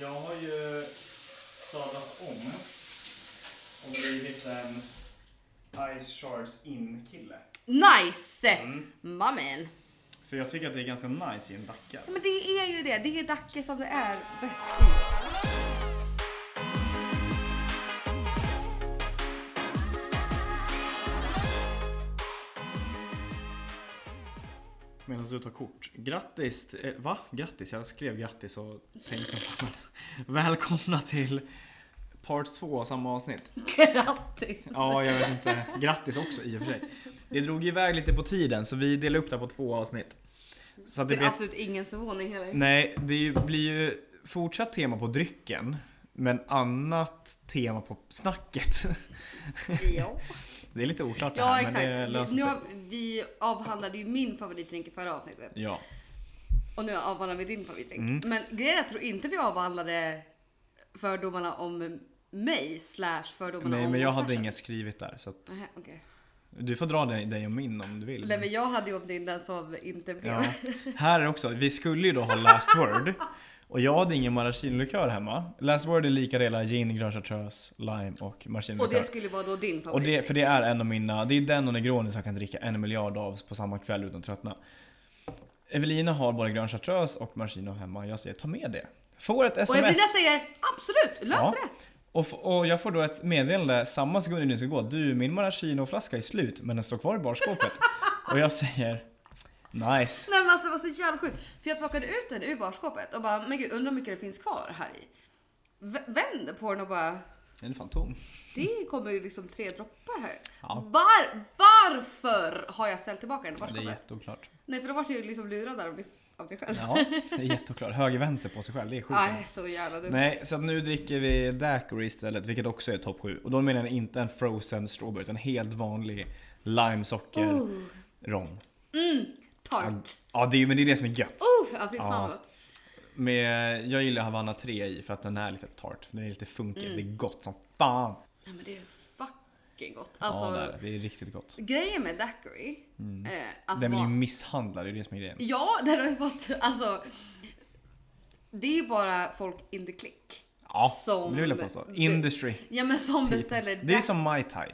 Jag har ju sadlat om och blivit en Ice Shards in-kille. Nice! Mm. För jag tycker att det är ganska nice i en dacke. Alltså. Men det är ju det. Det är Dacke som det är bäst i. Medan du tar kort. Grattis! Eh, va? Grattis? Jag skrev grattis och tänkte inte annat. Välkomna till part 2 av samma avsnitt. Grattis! Ja, jag vet inte. Grattis också i och för sig. Det drog iväg lite på tiden så vi delar upp det på två avsnitt. Så att Det det är blir... absolut ingen förvåning heller. Nej, det blir ju fortsatt tema på drycken. Men annat tema på snacket. Ja, Det är lite oklart det ja här men det exakt. löser Nu sig. har, vi avhandlade ju min favoritdrink i förra avsnittet. Ja. Och nu avhandlar vi din favoritdrink. Mm. Men grejen är, jag tror inte vi avhandlade fördomarna om mig slash fördomarna Nej om men jag hade inget skrivet där så att Nähä, okej. du får dra dig, dig och min om du vill. Nej men jag hade ju om din den som inte blev. Ja. Här är också, vi skulle ju då ha last word. Och jag hade ingen maraschino-likör hemma. Last word är lika delar gin, grön chartreuse, lime och Och det maraschino-likör. skulle vara då din Och favorit. det, för det är en av mina, det är den och Negroni som jag kan dricka en miljard av på samma kväll utan att tröttna. Evelina har både grön chartreuse och maraschino hemma. Jag säger ta med det. Får ett och sms. Evelina säger absolut, lös Ja. det. Och, och jag får då ett meddelande samma sekund det ska gå. Du, min maraschino-flaska är slut men den står kvar i barskåpet. och jag säger nice. Nej men alltså det var så jävla sjukt. För jag plockade ut den ur barskåpet och bara, men gud undrar hur mycket det finns kvar här i. V- Vände på den och bara, Den är fan tom. det kommer ju liksom tre droppar här. Ja. Var, varför har jag ställt tillbaka den i Det är barskåpet? jätteoklart. Nej för då var jag ju liksom lurad där av mig, av mig själv. Ja, det är jätteoklart. Höger vänster på sig själv, det är sjukt. Nej, så jävla dumt. Nej, så att nu dricker vi daiquiri istället, vilket också är topp 7. Och då menar jag inte en frozen strawberry, utan en helt vanlig limesocker Oh. rom. Mm, tart. Ja, det är, men det är det som är gött. Oh, ja, fy fan vad. Med, jag gillar Havanna 3 i för att den är lite tart. Den är lite funkig, Mm. det är gott som fan. Nej men det är fucking gott. Alltså, ja, det är, det. det är riktigt gott. grejen med daiquiri. Eh, alltså den blir ju vad- misshandlad, det är det som är grejen. Ja, den har ju fått, alltså. Det är ju bara folk in the click. Ja, som- det vill jag påstå. Industry. Ja men som beställer Det är som Mai Tai.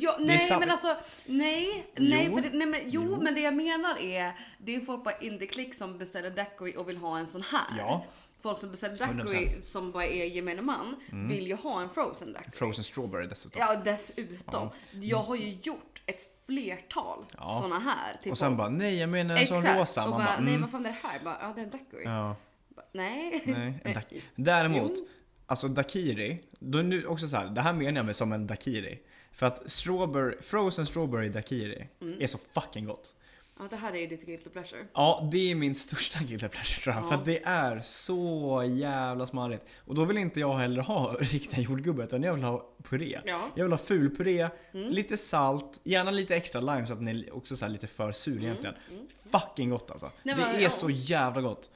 Ja, nej men alltså, nej, nej, Jo. för det, nej men, jo, Jo. men det jag menar är, det är folk bara in the click som beställer daiquiri och vill ha en sån här. Ja. Folk som beställer daiquiri 100%. som bara är gemene man vill ju ha en frozen daiquiri. Frozen strawberry dessutom. Ja dessutom. Jag har ju gjort ett flertal Ja. såna här. till och sen folk. bara, nej jag menar en sån rosa. och Man bara, bara, nej mm. vad fan är det här? Bara, ja det är en daiquiri. Ja, Bara, nej. nej, en dak- Däremot, Jo. alltså daiquiri, då är nu också så här, det här menar jag med som en daiquiri. För att strawberry, frozen strawberry daiquiri Mm. är så fucking gott. Ja det här är ditt guilty pleasure. Ja, det är min största guilty pleasure tror jag. Ja. För att det är så jävla smarrigt. Och då vill inte jag heller ha riktiga jordgubbar utan jag vill ha puré. Ja. Jag vill ha fulpuré, Mm. lite salt, gärna lite extra lime så att den är också så lite för sur egentligen. Fucking gott alltså. Mm. Nej, det men, är ja. så jävla gott.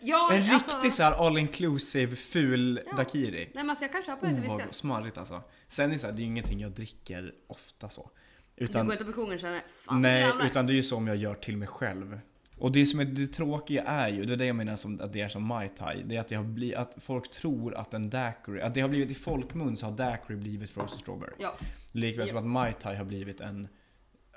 Ja, En alltså, riktig så här all inclusive ful Ja. daiquiri. Nej men alltså jag kan köpa det Oh, smarrigt alltså. Sen är det så här, det är ju ingenting jag dricker ofta så. Du Utan, går inte på krogen och känner fan nej, jävlar. utan det är ju som jag gör till mig själv. Och det som är det tråkiga är ju, det är det jag menar som, att det är som Mai Tai, det är att, det har blivit, att folk tror att en daiquiri, att det har blivit i folkmun så har daiquiri blivit frozen strawberry. Ja, Likväl Ja. som att Mai Tai har blivit en,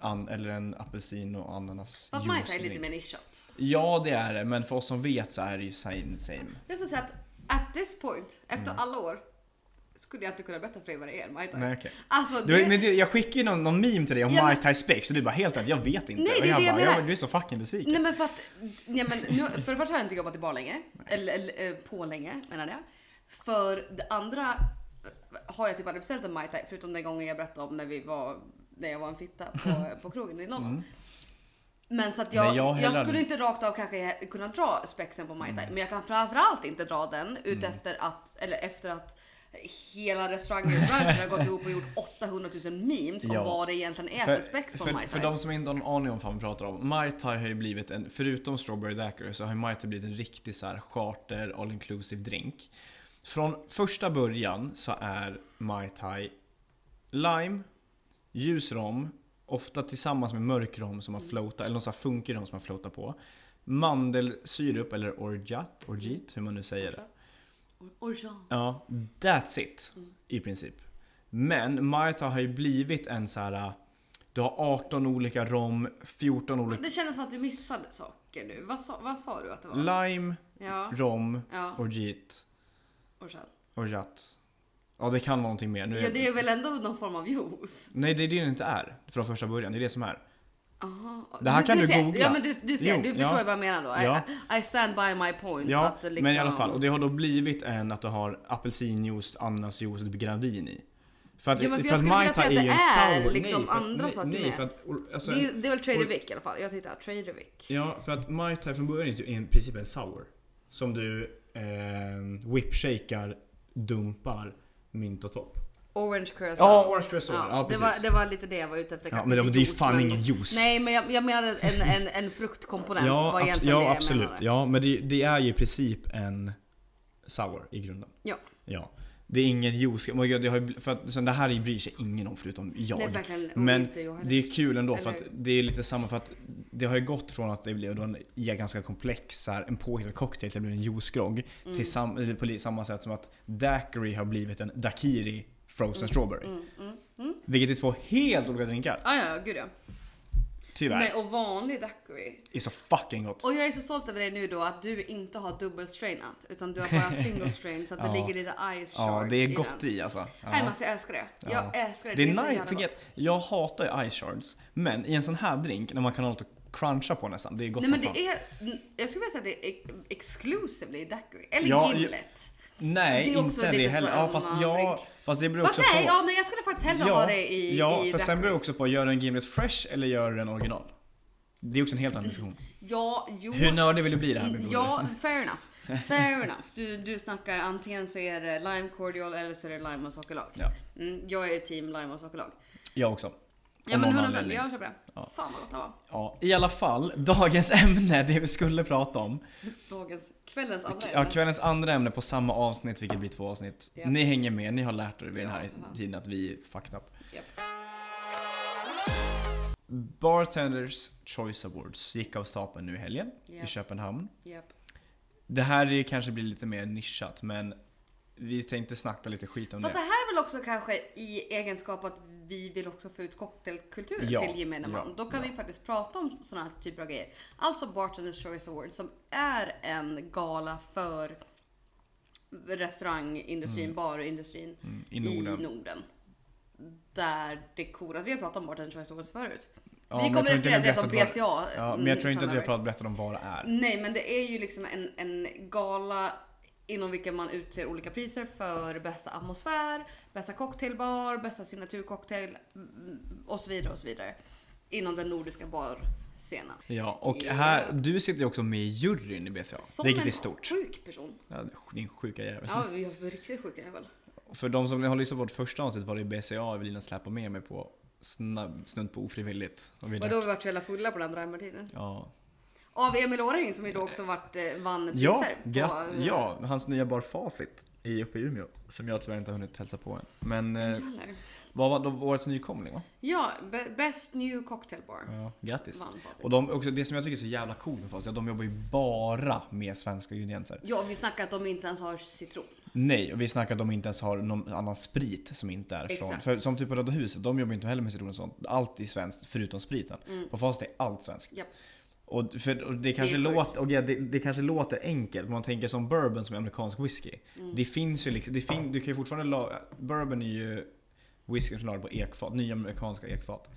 an, eller en apelsin och ananas fast Mai Tai är lite mer nischat. Ja det är det, men för oss som vet så är det ju same same. Jag skulle säga att at this point, efter Mm. alla år, skulle jag inte kunna berätta för dig vad det är Mai Tai. Nej, okej. Alltså Du, det, men det, jag skickade ju någon, någon meme till dig om Ja, Mai Tai Spex och du bara helt rätt, jag vet inte. Nej, och det är jag det jag bara, jag, du är så fucking besviken. Nej men för att, ja, men nu, för det första har jag inte jobbat i bar länge. Eller, eller eh, på länge menar jag. För det andra har jag typ aldrig beställt en Mai Tai förutom den gången jag berättade om när vi var, när jag var en fitta på, på krogen i London. Men så att jag, jag jag, skulle inte rakt av kanske kunna dra spexen på Mai Tai. Men jag kan framförallt inte dra den Mm. utefter att, eller efter att hela restaurangbranschen har gått ihop och gjort 800 000 memes om Ja. vad det egentligen är för, spex på för, Mai för Tai. de som inte har någon aning om vad vi pratar om. Mai Tai har ju blivit en, förutom strawberry daiquiri så har ju Mai Tai blivit en riktig så här charter all inclusive drink. Från första början så är Mai Tai lime, ljus rom, ofta tillsammans med mörk rom som har floatat, eller någon sån här funkig rom som har floatat på. Mandelsyrup eller orgeat, orgeat, hur man nu säger det. Orgeat. Ja, that's it. Mm. I princip. Men Mai Tai har ju blivit en så här. Du har 18 olika rom, 14 olika Det kändes som att du missade saker nu. Vad sa, vad sa du att det var? lime, ja, rom, ja, orgeat, orgeat. orgeat. Ja, det kan vara någonting mer. Nu Ja, det är väl ändå någon form av juice? Nej, det är det det inte är. Från första början. Det är det som är. Aha. Det här kan du ser, googla. Ja men du, du ser, Jo, du förstår ja. vad jag menar då. Ja. I, I stand by my point. Ja, att liksom, men i alla fall. Och det har då blivit en att du har apelsinjuice, ananasjuice och granadin i. För att, Ja, men för för att säga är ju en sour. liksom nej, andra nej, saker nej, med. för att, alltså, det, är, det är väl Trader och- Vic i alla fall. Jag tittar, Trader Vic. Ja, för att Mai Tai från början är ju i princip en sour. Som du eh, whipshakar, dumpar, mint och topp. Orange curacao. Ja, orange curacao. Ja, Ja, det, var, det var lite det jag var ute efter. Ja, men det, det är juice, fan men- ingen juice. Nej, men jag, jag menade en, en, en fruktkomponent. ja, var abs- det ja jag absolut. Ja, men det, det är ju i princip en sour i grunden. Ja. Ja. Det är ingen juice. Oh God, det, har, för att, så det här bryr sig ingen om förutom jag. Nej, verkligen. Men jag. Det är kul ändå för att det är lite samma för att det har ju gått från att det blev då en ja, ganska komplex, här, en påhittad cocktail till att bli en juicegrogg. Mm. Till sam, eller på samma sätt som att daiquiri har blivit en daiquiri frozen strawberry. Mm, mm, mm. Vilket är två helt olika drinkar. Ah, ja, gud ja. Tyvärr. Nej, och vanlig daiquiri. är så fucking gott. Och jag är så stolt över dig nu då att du inte har dubbelstrainat. Utan du har bara single strain så att det Ja. ligger lite ice Ja, shards det är i gott den. i alltså. Nej Ja. men alltså jag älskar det. Ja. Jag älskar det. Det är nice, jävla för gott. att jag hatar ju ice shards. Men i en sån här drink, när man kan ha något att cruncha på nästan, det är gott Nej men som fan. det är, jag skulle vilja säga att det är ex- exclusively daiquiri. Eller Ja, gimlet. Nej, det är också inte det heller. Ja, fast, ja, drink. Fast det beror också nej, på. ja, nej, jag skulle faktiskt hellre ha det i, ja, i för sen beror det också på, gör du en Gimlet Fresh eller gör du den original? Det är också en helt annan diskussion. Ja, jo. Hur nördig vill du bli det här med Mm, Ja, fair enough. Fair enough. Du, du snackar antingen så är det lime cordial eller så är det lime och sockerlag. Ja. Mm, jag är team lime och sockerlag. Jag också. Ja men någon 100% anledning. jag köper det. Ja. Fan vad gott det var. Ja, i alla fall, dagens ämne, det vi skulle prata om. Dagens, kvällens andra Ja, ämne. kvällens andra ämne på samma avsnitt, vilket blir två avsnitt. Ja. Ni hänger med, ni har lärt er vid den här Ja. tiden att vi är fucked up. Japp. Bartenders Choice Awards gick av stapeln nu i helgen i Japp. Köpenhamn. Det här är kanske blir lite mer nischat, men vi tänkte snacka lite skit om Fast det. det här är väl också kanske i egenskap att vi vill också få ut cocktailkulturen Ja, till gemene man. ja, Då kan ja. vi faktiskt prata om sådana här typer av grejer. Alltså Bartenders Choice Awards som är en gala för restaurangindustrin, barindustrin Mm, I Norden. i Norden. Där det koras. Vi har pratat om Bartenders Choice Awards förut. Ja, vi kommer referera till det som BCA. Ja, men jag tror inte att vi har pratat om vad det är. Nej, men det är ju liksom en, en gala inom vilken man utser olika priser för bästa atmosfär, bästa cocktailbar, bästa signaturcocktail mm, och så vidare och så vidare. Inom den nordiska barscenen. Ja, och här, du sitter ju också med i juryn i BCA, Som vilket en är stort. sjuk person. Ja, din sjuka jävel. Ja, vi är riktigt sjuka jävel. För de som har lyssnat på vårt första avsnitt var det BCA Evelina släppa med mig på snabb, snudd på ofrivilligt. Och vi Vadå, vi vart så jävla fulla på den drömmartiden? Ja, Av Emil Århäng som ju då också vart, eh, vann priser. ja, på, ja, hans nya bar Facit i uppe i Umeå. Som jag tyvärr inte har hunnit hälsa på än. Men eh, vad var då årets nykomling va? Ja, be- Best New Cocktail Bar. Ja, grattis. Och de, också, det som jag tycker är så jävla coolt med Facit, de jobbar ju bara med svenska ingredienser. Ja, vi snackar att de inte ens har citron. Nej, och vi snackar att de inte ens har någon annan sprit som inte är från... Exakt. För som typ på Röda huset, de jobbar inte heller med citron och sånt. Allt är svenskt förutom spriten. Mm. På Facit är allt svenskt. Japp. Och, för, och det kanske sjukt. låter, och ja, det, det kanske låter enkelt, men man tänker som bourbon som är amerikansk whisky. Mm. Det finns ju liksom, det fin, du kan ju fortfarande la, Bourbon är ju whisky som lagar på ekfat, nya amerikanska ekfat.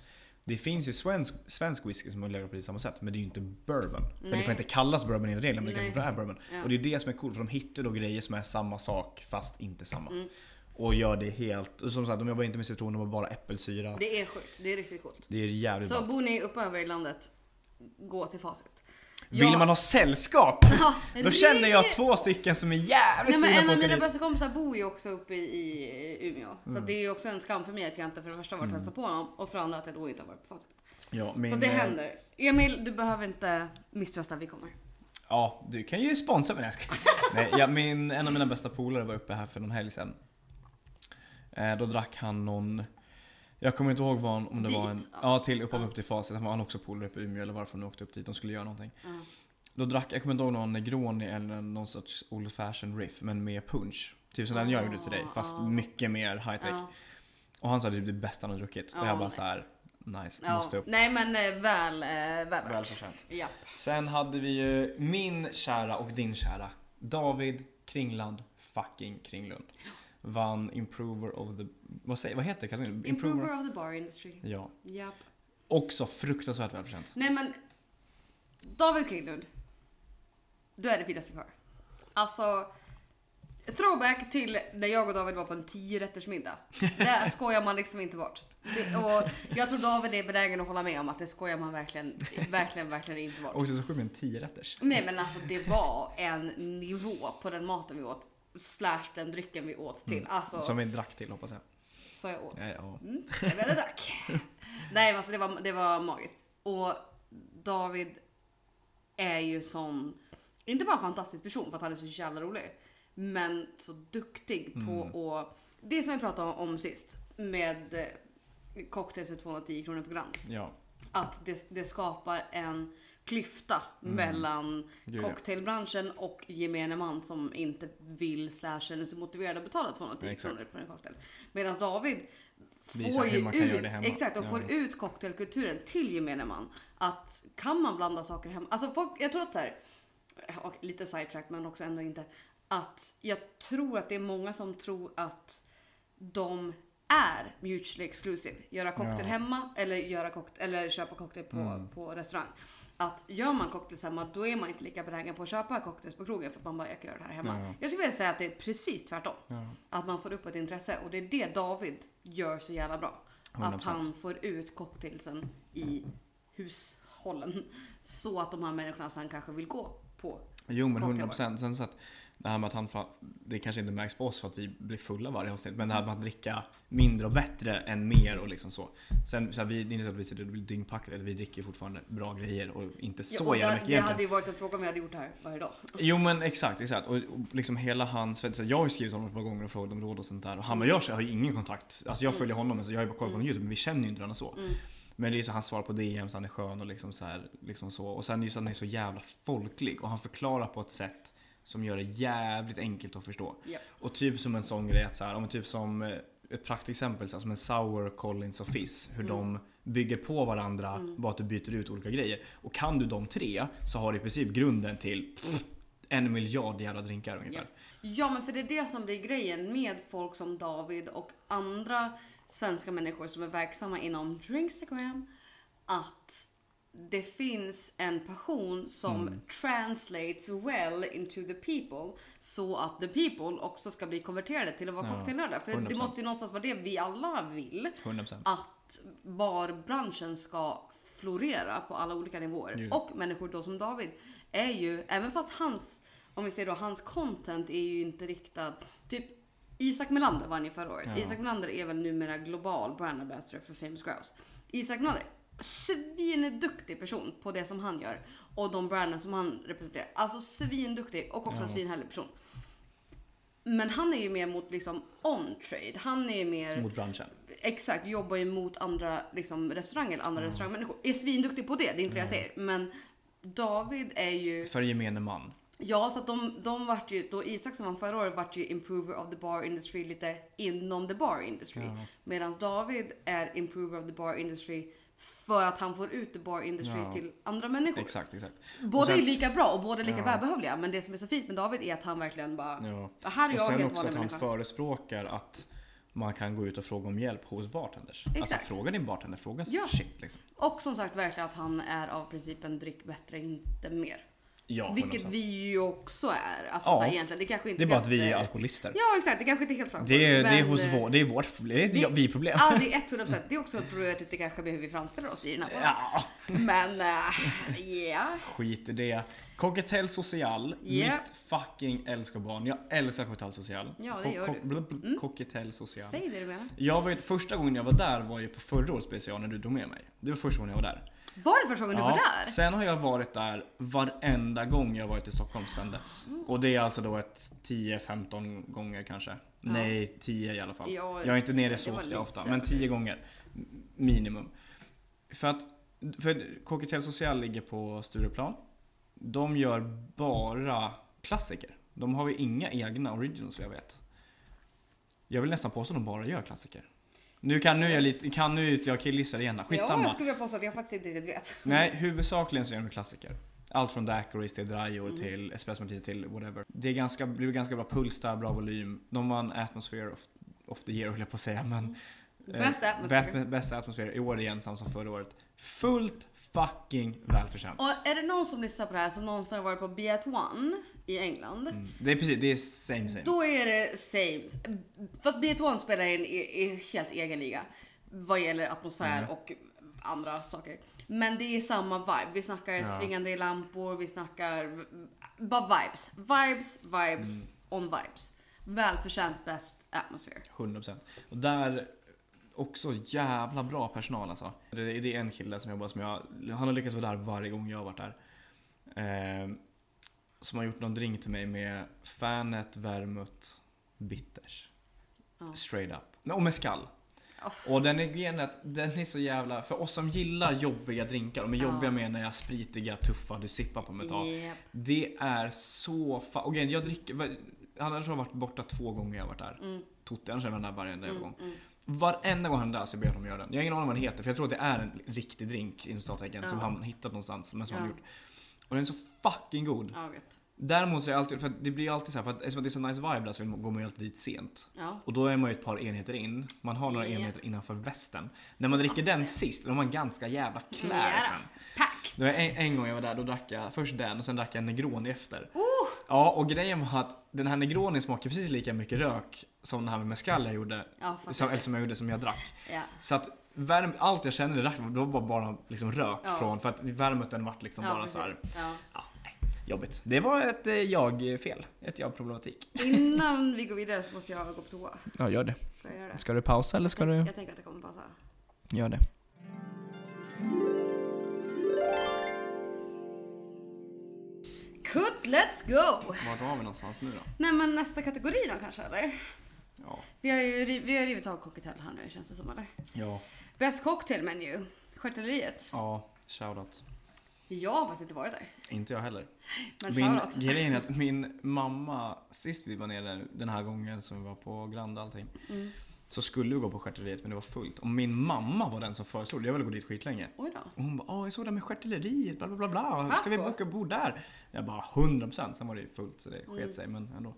Det finns ju svensk, svensk whisky som är lagrad på samma sätt, men det är ju inte bourbon. För det får inte kallas bourbon enligt reglerna, men det kanske är bourbon. Ja. Och det är det som är coolt, för de hittar då grejer som är samma sak fast inte samma. Mm. Och gör det helt, som sagt de jobbar inte med citron, de har bara äppelsyra. Det, Det är sjukt, det är riktigt coolt. är jävligt Så ballt. bor ni uppe över i landet, gå till facit. Vill man ha sällskap? Ja, Då känner jag två stycken som är jävligt men sugna en på av att åka mina bästa kompisar bor ju också uppe i, i Umeå. Så Mm. det är ju också en skam för mig att jag inte för det första varit och hälsat på honom och för det andra att jag då inte har varit på facit. Ja, min, Så det eh, händer. Emil, du behöver inte misströsta, vi kommer. Ja, du kan ju sponsra mig. Jag. Nej, ja, min, en av mina bästa polare var uppe här för någon helg sedan. Eh, då drack han någon, jag kommer inte ihåg vad han, om det Dit, var en, alltså. ja till, upp, upp till Facit. Han var också polare uppe i Umeå eller varför de åkte upp dit, de skulle göra någonting. Ja. Då drack, jag kommer inte ihåg någon Negroni eller någon sorts Old Fashion Riff, men med punch. Typ som den jag gjorde till dig, fast mycket mer high tech. Och han sa typ det bästa han hade druckit. och Ja, jag bara nice. så här, nice, måste upp. Nej men eh, väl, eh, väl värt. Välförtjänt. Ja. Sen hade vi ju min kära och din kära David Kringland fucking Kringlund. Vann Improver of the... Vad, säger, vad heter kategorin? Improver of the bar industry. Ja. Japp. Också fruktansvärt välförtjänt. Nej men, David Kringlund. Du är det finaste kvar. Alltså, throwback till när jag och David var på en 10 rätters middag. Det skojar man liksom inte bort. Det, och jag tror David är benägen att hålla med om att det skojar man verkligen, verkligen, verkligen inte bort. Också så sjukt med en 10 rätters. Nej men alltså det var en nivå på den maten vi åt. Slash den drycken vi åt till. Alltså, Som vi drack till hoppas jag. så jag åt. Ja, ja. Mm, jag väl drack. Nej alltså det var, det var magiskt. Och David är ju sån, inte bara en fantastisk person för att han är så jävla rolig. Men så duktig på att, det som vi pratade om sist med eh, cocktails för 210 kronor per gram. ja. Att det, det skapar en klyfta mellan Gud, ja. cocktailbranschen och gemene man som inte vill slash känner sig motiverad att betala 210 Exakt. kronor för en cocktail. Medan David får ju ut, exakt, och Ja. får ut cocktailkulturen till gemene man. Att kan man blanda saker hemma, alltså folk, jag tror att så här, och lite sidetrack men också ändå inte, att jag tror att det är många som tror att de är mutually exclusive. Göra cocktail Ja. hemma eller, göra cocktail, eller köpa cocktail på, Mm. på restaurang. Att gör man cocktails hemma då är man inte lika benägen på att köpa cocktails på krogen för att man bara jag kan göra det här hemma. Ja. Jag skulle vilja säga att det är precis tvärtom. Ja. Att man får upp ett intresse och det är det David gör så jävla bra. Att 100%. han får ut cocktailsen i hushållen. Så att de här människorna sen kanske vill gå på. Jo men 100 Cocktailbar. procent. Sen så att det här med att han, det kanske inte märks på oss för att vi blir fulla varje avsnitt. Men det här med att dricka mindre och bättre än mer och liksom så. Sen så här, vi, det är inte så att vi sitter och blir dyngpackade. Vi dricker fortfarande bra grejer och inte så Ja, och jävla mycket det egentligen. hade ju varit en fråga om vi hade gjort det här varje dag. Jo men exakt, exakt. Och, och liksom hela hans, för så jag har ju skrivit honom ett par gånger och frågat om råd och sånt där. Och han och jag har ju ingen kontakt. Alltså jag följer honom, så jag har ju bara kollat på honom på YouTube, men vi känner ju inte varandra så. Mm. Men det är så han svarar på DM så han är skön och liksom så här, liksom så. Och sen just att han är så jävla folklig och han förklarar på ett sätt som gör det jävligt enkelt att förstå. Japp. Och typ som en sån grej att så här, om typ som eh, ett praktexempel, så här, som en Sour, Collins och Fizz. Hur Mm. de bygger på varandra, Mm. bara att du byter ut olika grejer. Och kan du de tre så har du i princip grunden till pff, en miljard jävla drinkar ungefär. Ja men för det är det som blir grejen med folk som David och andra svenska människor som är verksamma inom Drinkstagram. Att det finns en passion som Mm. translates well into the people. Så att the people också ska bli konverterade till att vara Ja, cocktailnördar. För det 100%. måste ju någonstans vara det vi alla vill. 100%. Att barbranschen ska florera på alla olika nivåer. Gud. Och människor då som David är ju, även fast hans, om vi säger då, hans content är ju inte riktad, typ Isak Melander vann ju förra året. Ja. Isak Melander är väl numera global brand ambassador för Famous Grouse. Isak Melander, svinduktig person på det som han gör och de branden som han representerar. Alltså svinduktig och också Ja. svinhärlig person. Men han är ju mer mot liksom on-trade. Han är mer Mot branschen. Exakt, jobbar ju mot andra liksom, restauranger eller andra restaurangmänniskor. Är svinduktig på det, det är inte det jag säger. Men David är ju, För gemene man. ja så att de, de vart ju, då Isak som vann förra året vart ju improver of the bar industry lite inom the bar industry. Ja. Medan David är improver of the bar industry för att han får ut the bar industry Ja. till andra människor. Exakt, exakt. Båda sen- är lika bra och båda är lika Ja. välbehövliga. Men det som är så fint med David är att han verkligen bara, Ja. "Ja, här är Och jag sen helt också att han människa. förespråkar att man kan gå ut och fråga om hjälp hos bartenders. Alltså Exakt. fråga din bartender, fråga Ja. shit liksom. Och som sagt verkligen att han är av principen drick bättre, inte mer. Ja, Vilket 100%. vi ju också är. Alltså Ja. så här, egentligen. Det kanske inte Det är bara att vi är eh, alkoholister. Ja exakt, det kanske inte är helt framför. Det är, det är men, hos eh, vår, det är vårt problem. Det är det- vi problem. Ja det är 100%. Det är också ett problem, vet inte kanske med hur vi framställer oss i den här. Ja, Men ja. skit i det. Cocktail Social, Japp. mitt fucking älskarbarn. Jag älskar Cocktail Social. Ja, det gör du. Mm. Cocktail Social. Säg det du menar. Jag ju, första gången jag var där var ju på förra årets special när du drog med mig. Det var första gången jag var där. Var det första gången du var där? Sen har jag varit där varenda gång jag varit i Stockholm sen dess. Och det är alltså då ett 10-15 gånger kanske. Nej, 10 i alla fall. Ja, jag är inte nere så ofta, ofta men 10 överdrivet. gånger minimum. För att för Cocktail Social ligger på Stureplan. de gör bara klassiker. De har ju inga egna originals vad jag vet. Jag vill nästan påstå att de bara gör klassiker. Nu kan nu jag lite, kan nu jag killgissar igen här. Ja, skitsamma. jag skulle vilja påstå att jag faktiskt inte riktigt vet. Nej, huvudsakligen så är de klassiker. Allt från daiquiris till drajor Mm. till espresso martini till whatever. Det är ganska, blir ganska bra puls där, bra volym. De vann Atmosphere of, of the year höll jag på att säga men eh, Bästa atmosphere. bäst- Bästa atmosfär i år igen, samma som förra året. Fullt fucking välförtjänt. Och är det någon som lyssnar på det här som någonsin har varit på Biathlon i England. Mm. Det är precis, det är same same. Då är det same. Fast Biathlon spelar i en i, i helt egen liga. Vad gäller atmosfär Mm. och andra saker. Men det är samma vibe. Vi snackar Ja. svingande lampor, vi snackar bara vibes. Vibes, vibes, Mm. on vibes. Välförtjänt bäst atmosphere. 100%. Och där också jävla bra personal alltså. Det, det är en kille som jobbar som jag, han har lyckats vara där varje gång jag har varit där. Eh, som har gjort någon drink till mig med Fanet, Vermouth, Bitters. Ja. Straight up. Och mezcal. Oh. Och den är, grejen är att den är så jävla, för oss som gillar jobbiga drinkar, och med Ja. jobbiga menar jag spritiga, tuffa, du sippar på med ett. Japp. Det är så fa- och grejen, jag dricker, han har varit borta två gånger jag har varit där. Mm, Totte, han känner den där varenda mm, gång. mm. Varenda gång han är där så ber jag honom göra den. Jag har ingen aning om vad den heter för jag tror att det är en riktig drink inom citattecken som Ja. han hittat någonstans men som Ja. han gjort. Och den är så fucking god. Ja, gött. Däremot så är jag alltid, för att det blir alltid så här, för att eftersom det är så nice vibe där så går man ju alltid dit sent. Ja. Och då är man ju ett par enheter in. Man har några Ja. enheter innanför västen. När man dricker den sist, då har man ganska jävla klär Ja. sen. Det var en, en gång jag var där, då drack jag först den och sen drack jag en Negroni efter. Oh! Ja, och grejen var att den här Negroni smakar precis lika mycket rök som den här med mezcal jag gjorde. Ja. Som, eller som jag gjorde som jag drack. Ja. Så att värm, allt jag kände drack då var bara liksom rök Ja. från, för att värmeten vart liksom bara så här, jobbigt. Det var ett eh, jag-fel, ett jag-problematik. Innan vi går vidare så måste jag gå på toa. Ja, gör det. Får jag göra det? Ska du pausa eller ska du? Jag tänker att det kommer passa. Gör det. Cut, let's go! Vart var vi någonstans nu då? Nej men nästa kategori då kanske eller? Ja. Vi har ju vi har rivit av cocktail här nu känns det som eller? Ja. Bäst cocktailmenu? Stjärtelleriet? Ja, shoutout. Jag har faktiskt inte varit där. Inte jag heller. Men Min, grejen är att min mamma, sist vi var nere den här gången som vi var på Grand och allting. Mm. Så skulle vi gå på stjärtelleriet men det var fullt. Och min mamma var den som föreslog det. Jag ville gå dit skitlänge. Oj då. Och hon bara åh jag såg det med stjärtelleriet, bla bla bla bla. Ska vi boka bord där? Jag bara 100% sen var det ju fullt så det sket Mm. sig men ändå.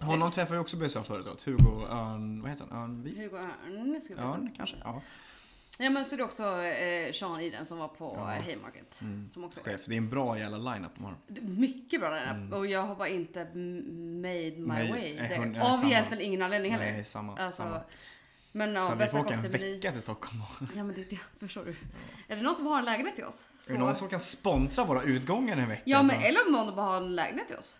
Honom träffade jag också BSA förut. Hugo Örn, vad heter han? Örnvik? Hugo Örn skulle jag Örn kanske? Ja. Ja men så är det också eh, Sean Eden som var på Ja. eh, Haymarket. Mm. Som också Chef. Det är en bra jävla line-up de har. Är Mycket bra där Mm. och jag har bara inte made my Nej, way there. hon- nej, Av egentligen ingen anledning heller. Nej, samma. Alltså, samma. men ja, så vi får åka en vecka till Stockholm. Ja men det är det, förstår du. Är det någon som har en lägenhet till oss? Är det någon som kan sponsra våra utgångar en vecka? Ja men så- eller om någon bara har en lägenhet till oss.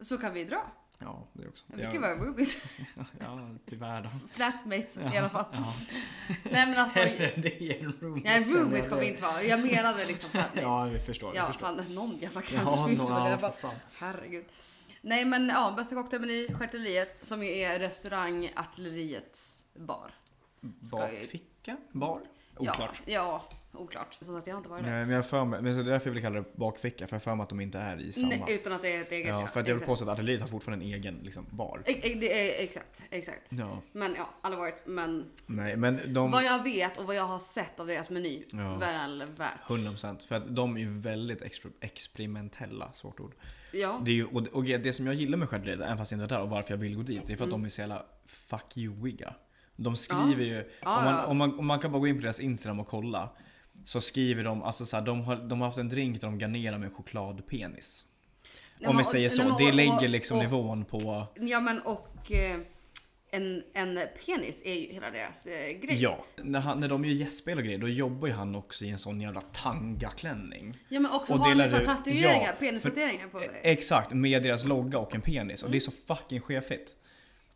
Så kan vi dra. Ja, det också. Vi kan vara roomies. Ja, tyvärr då. Flatmates i Ja, alla fall. Ja. Nej men alltså. det är en roomies. Nej roomies kommer inte vara. Jag menade liksom flatmates. Ja, vi förstår. Ja, förstår. fan någon jävla det nå- väl. ja, Jag bara. Herregud. Nej men ja, bästa cocktailmeny, Stjärtelleriet som ju är restaurang Artilleriets bar. Bakficka? Bar? Oklart. Ja, ja, oklart. Så att jag har inte varit där. Nej, men jag för mig, men det är därför jag vill kalla det bakficka, för jag för mig att de inte är i samma. Nej, utan att det är ett eget ja, för att jag vill påstå att artilleriet har fortfarande en egen liksom, bar. E- e- det är, exakt, exakt. Ja. Men ja, alla varit. Men Nej, men de... vad jag vet och vad jag har sett av deras meny, Ja. väl värt. 100% för att de är ju väldigt exper- experimentella, svårt ord. Ja, Det, är ju, och, och det som jag gillar med Stjärtelleriet, även fast jag inte är där och varför jag vill gå dit, det är för att Mm. de är så jävla fuck you-iga. De skriver ju, Ja, om, man, ja. om, man, om man kan bara gå in på deras Instagram och kolla, så skriver de, alltså så här, de, har, de har haft en drink där de garnerar med chokladpenis. Nej, Om vi säger och- så, nej, men det och- lägger och- liksom och- nivån på, ja men och eh, en, en penis är ju hela deras eh, grej. ja. När, han, när de gör gästspel och grejer, då jobbar ju han också i en sån jävla tangaklänning. Ja men också Och har han tatueringar, ja, penistatueringar på sig. Exakt, med deras logga och en penis. Och det är så fucking chefigt.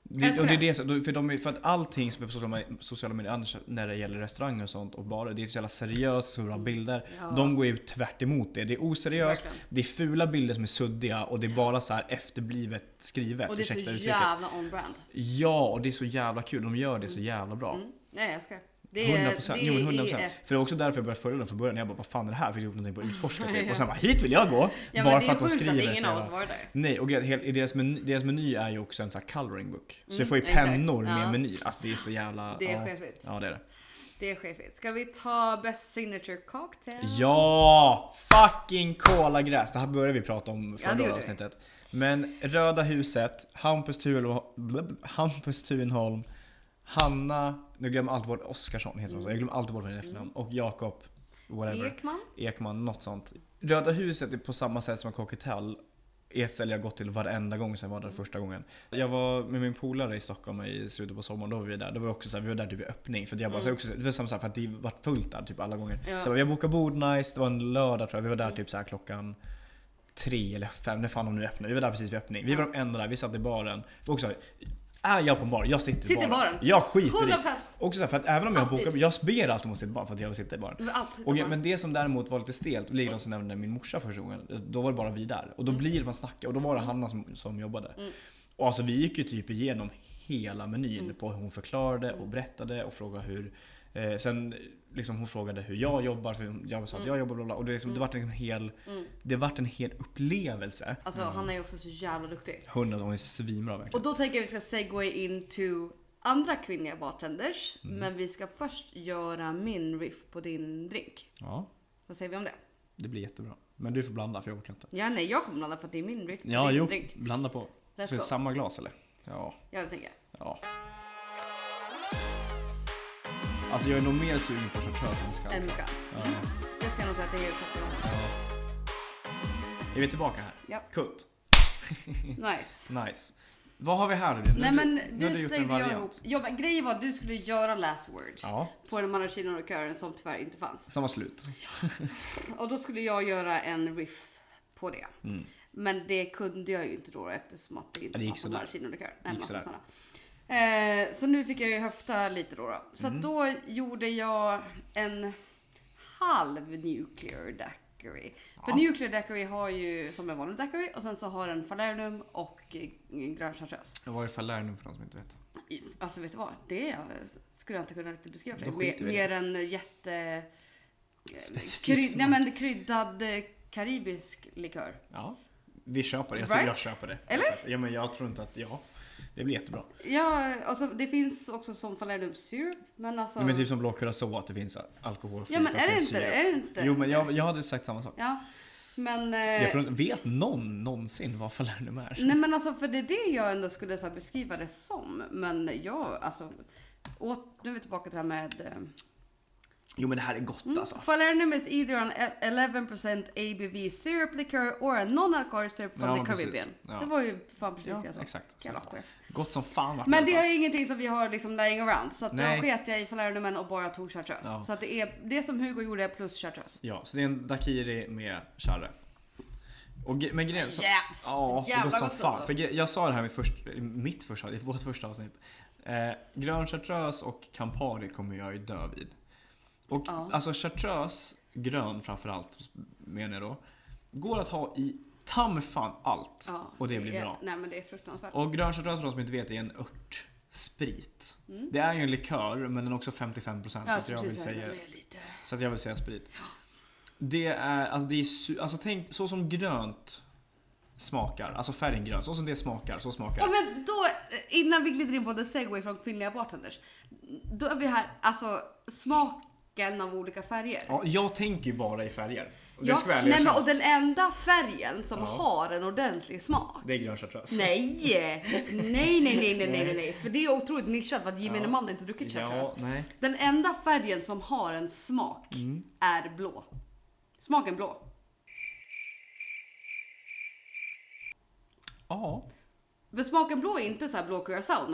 Det, och det är det. för, de, för att allting som är på sociala, medier annars när det gäller restauranger och sånt och bara, det är så jävla seriöst, så bra bilder. Ja. De går ju tvärt emot det. Det är oseriöst, Verkligen. det är fula bilder som är suddiga och det är bara så här efterblivet skrivet. Och det är så uttrycket. jävla on brand. Ja, och det är så jävla kul. De gör det så jävla bra. Mm. Nej jag älskar det. Det är, 100 procent. det Jo, men är 100 procent. ett- För det var också därför jag började följa dem från början. Jag bara, vad fan är det här? Fick gjort någonting på utforska typ. Och sen bara, hit vill jag gå! Ja, bara för det är att de sjukt skriver att ingen av oss varit där. Nej, och deras meny, deras meny är ju också en sån här coloring book. Så Mm, jag får ju exakt. pennor med Ja. menyer. Alltså det är så jävla... Det är ja. chefigt. Ja, det är det. Det är chefigt. Ska vi ta Best Signature Cocktail? Ja! Fucking kolagräs! Det här började vi prata om Ja, förra det vi. avsnittet. Men Röda huset, Hampus, Thunholm, Hampus Thunholm, Hanna, nu glömmer jag alltid bort Oskarsson, heter hon så? Jag glömmer alltid bort hennes efternamn. Och Jakob, whatever. Ekman? Ekman, något sånt. Röda huset är på samma sätt som Cocktail ett ställe jag gått till varenda gång sen jag var där första gången. Jag var med min polare i Stockholm i slutet på sommaren, då var vi där. Det var också så här, vi var där typ i öppning. För jag bara, så också, det var samma sak för att det var fullt där typ alla gånger. Ja. Så jag bokat bord nice, det var en lördag tror jag. Vi var där typ så här klockan tre eller fem, när fan de nu öppnade. Vi var där precis vid öppning. Vi var de enda där, vi satt i baren. Också, är jag på en bar, jag sitter, Sitter i baren. Jag skiter i. 100%! Också så för att även om jag har bokat, jag ber alltid om att sitta i baren för att jag vill sitta i baren. Sitta Och, men det som däremot var lite stelt, likadant som nämnde min morsa första gången, då var det bara vi där. Och då blir det man snackar och då var det Hanna som, som jobbade. Mm. Och alltså vi gick ju typ igenom hela menyn på hur hon förklarade och berättade och frågade hur eh, Sen liksom hon frågade hur jag jobbar, för jag sa att jag jobbar bla bla. Och det, liksom, det vart en hel Mm. Det vart en hel upplevelse. Alltså han är ju också så jävla duktig. Hundra, hon är svinbra Och verkligen. då tänker jag vi ska segway into andra kvinnliga bartenders. Mm. Men vi ska först göra min riff på din drink. Ja, Vad säger vi om det? det blir jättebra. Men du får blanda för jag orkar inte. Ja, nej, jag kommer blanda för att det är min riff på Ja, din jo. drink. Blanda på. Let's det go. samma glas eller? Ja. Ja, det tänker jag. Ja. Alltså jag är nog mer sugen på chartreuse än skal. En muska. Ja. Det ska jag nog säga att det är faktiskt. Är vi tillbaka här? Ja. Kutt. Nice. Nice. Vad har vi här nu? Nej men nu har du gjort slängde jag ihop. Ja, men grejen var att du skulle göra last word. Ja, På den maraschino-likören som tyvärr inte fanns. som var slut. Och då skulle jag göra en riff på det. Mm. Men det kunde jag ju inte då eftersom att det inte det fanns maraschino-likör. Nej, Gick sådär. Eh, så nu fick jag ju höfta lite då. då. Så Mm. då gjorde jag en halv nuclear daiquiri. För Ja. nuclear daiquiri har ju som en vanlig daiquiri och sen så har den falernum och eh, grön chartreuse. Vad är falernum för de som inte vet? Alltså vet du vad? Det skulle jag inte kunna riktigt beskriva för dig. Mer, en jätte... eh, Specifik Kry, nej men kryddad eh, karibisk likör. Ja, vi köper det. Jag, Right? jag köper det. Eller? Jag köper. Ja men jag tror inte att, ja. Det blir jättebra. Ja, alltså det finns också som falernum syrup. Men alltså... Men typ som blå curacao att det finns alkoholfri ja men är det inte det? Är det inte? Jo men jag, jag hade sagt samma sak. Ja. Men... Eh, Jag tror inte, vet någon någonsin vad falernum är? Nej men alltså för det är det jag ändå skulle så beskriva det som. Men jag alltså... Åt, nu är vi tillbaka till det här med... Jo men det här är gott Mm. alltså. Falernum is either an 11% ABV syrup liqueur or a non-alcoholic syrup from Ja, the. Caribbean. Ja. Det var ju fan precis Ja, jag sa. exakt. Jävla chef. Gott som fan Men det är ingenting som vi har liksom laying around. Så att då sket jag i falernumen och bara tog chartreuse. Ja. Så att det är det som Hugo gjorde plus chartreuse. Ja, så det är en daiquiri med charre. Och, men grejen så, Yes! Ja, Jävla gott som gott fan. alltså. För jag sa det här i i mitt första, i vårt första avsnitt. Eh, grön chartreuse och Campari kommer jag ju dö vid. Och Ja. alltså chartreuse, grön framförallt menar jag då, går att ha i ta mig fan allt. Ja, och det blir är, bra. Nej men det är fruktansvärt. Och grön chartreuse för de som inte vet är en örtsprit. Mm. Det är ju en likör men den är också 55% så, Ja, att jag vill säga det lite... så att jag vill säga sprit. Det är, alltså det är alltså tänk så som grönt smakar, alltså färgen grön, så som det smakar, så smakar Ja, det. men då, innan vi glider in på the segway från kvinnliga bartenders. Då är vi här, alltså smaken av olika färger. Ja, jag tänker ju bara i färger. Och Ja, nej, men, och den enda färgen som Ja. har en ordentlig smak. Det är grön chartreuse. Nej! Nej, nej, nej, nej, nej, nej, nej. För det är otroligt nischat för att gemene Ja. man inte druckit Ja, chartreuse. nej. Den enda färgen som har en smak Mm. är blå. Smaken blå. Ja. För smaken blå är inte så här blå curacao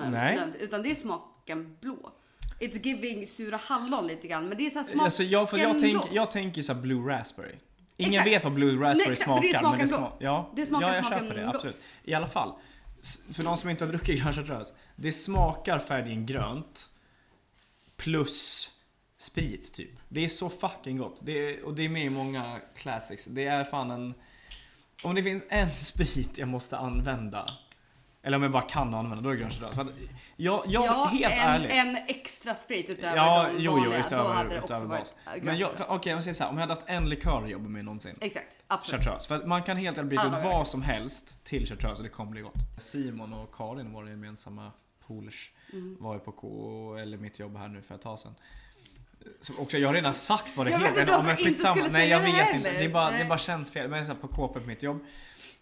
utan det är smaken blå. It's giving sura hallon lite grann, men det är så här smaken Alltså jag, för jag, tänk, jag tänker så här blue raspberry. Ingen Exakt. vet vad blue raspberry Nej, smakar. det är men det blå. sma- ja, Det smakar ja, jag smaken köper det. Absolut. I alla fall. För de som inte har druckit grön chartreuse. Det smakar färgen grönt. Plus sprit typ. Det är så fucking gott. Det är, och det är med i många classics. Det är fan en... Om det finns en sprit jag måste använda Eller om jag bara kan använda, då är grön chartreuse. Jag, jag ja, helt en, ärligt. en extra sprit utöver Ja, de jo, vanliga. utöver- då hade det också varit Men jag, för, okej, jag säger så här, om jag hade haft en likör att jobba med någonsin. Exakt, absolut. Chartreuse. För man kan helt enkelt byta ut vad som helst till chartreuse och det kommer bli gott. Simon och Karin, våra gemensamma polers, Mm. var ju på K eller mitt jobb här nu för ett tag sedan. Så också, jag har redan sagt vad det Jag vet heter. inte om jag inte skitsamma. skulle Nej jag vet heller. inte. Det, är bara, det bara känns fel. Men så här, på KP på mitt jobb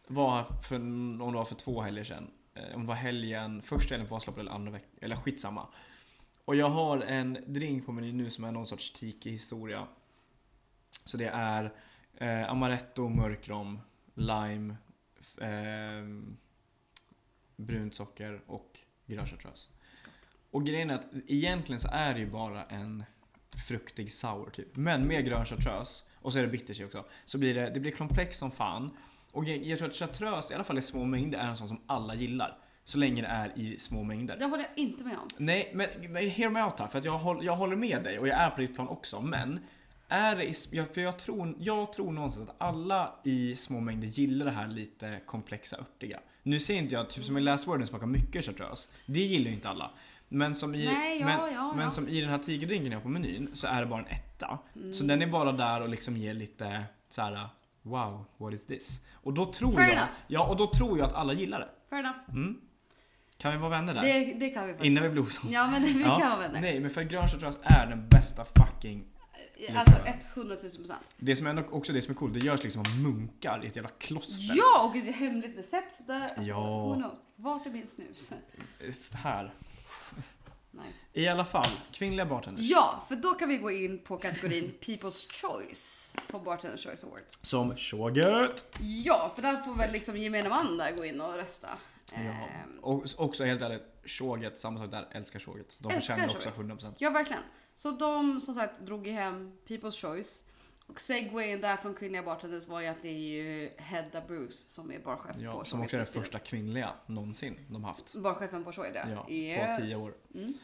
var för, om det var för två helger sedan. Eh, Om det var helgen, första helgen på Vasaloppet eller andra veckan. Eller skitsamma. Och jag har en drink på menyn nu som är någon sorts tiki-historia. Så det är eh, amaretto, mörkrom, lime, eh, brunt socker och grön chartreuse. Och grejen är att egentligen så är det ju bara en fruktig sour typ. Men med grön chartreuse, och så är det bitters också, så blir det, det blir komplext som fan. Och jag, jag tror att chartreuse, i alla fall i små mängder, är en sån som alla gillar. Så länge det är i små mängder. Det håller jag inte med om. Nej, men, hear me out här, för att jag, håll, jag håller med dig och jag är på ditt plan också. Men, är det i, för jag tror, jag tror någonstans att alla i små mängder gillar det här lite komplexa, örtiga. Nu säger inte jag, typ som i Last Word, smakar mycket chartreuse. Det gillar ju inte alla. Men som i, Nej, ja, men, ja, men ja. som i den här tigerdrinken jag har på menyn så är det bara en etta. Mm. Så den är bara där och liksom ger lite så här: wow, what is this? Och då tror Fair jag, enough. ja och då tror jag att alla gillar det. Fair enough. Mm. Kan vi vara vänner där? Det, det kan vi faktiskt. Innan vi blir osams. Ja men vi Ja, kan vara vänner. Nej, men för grön chartreuse är den bästa fucking... Alltså 100 000 procent. Det som är också det som är coolt, det görs liksom av munkar i ett jävla kloster. Ja och ett hemligt recept där. Alltså, Ja. Who knows? Vart är min snus? Eh, Här. Nice. I alla fall, kvinnliga bartenders. Ja, för då kan vi gå in på kategorin People's Choice på Bartenders Choice Awards. Som Shogut. Ja, för där får väl liksom gemene man där gå in och rösta. Ja. Ehm, Och också helt ärligt, Shoget, samma sak där, älskar Shoget. De Älskar förtjänar också Shoget. 100%. Ja, verkligen. Så de som sagt drog ju hem People's Choice. Och segwayen där från kvinnliga bartenders var ju att det är ju Hedda Bruce som är barchef Ja, på som också är den första kvinnliga någonsin de haft. Barchefen på Shoget Ja, Yes. på tio år. Mm.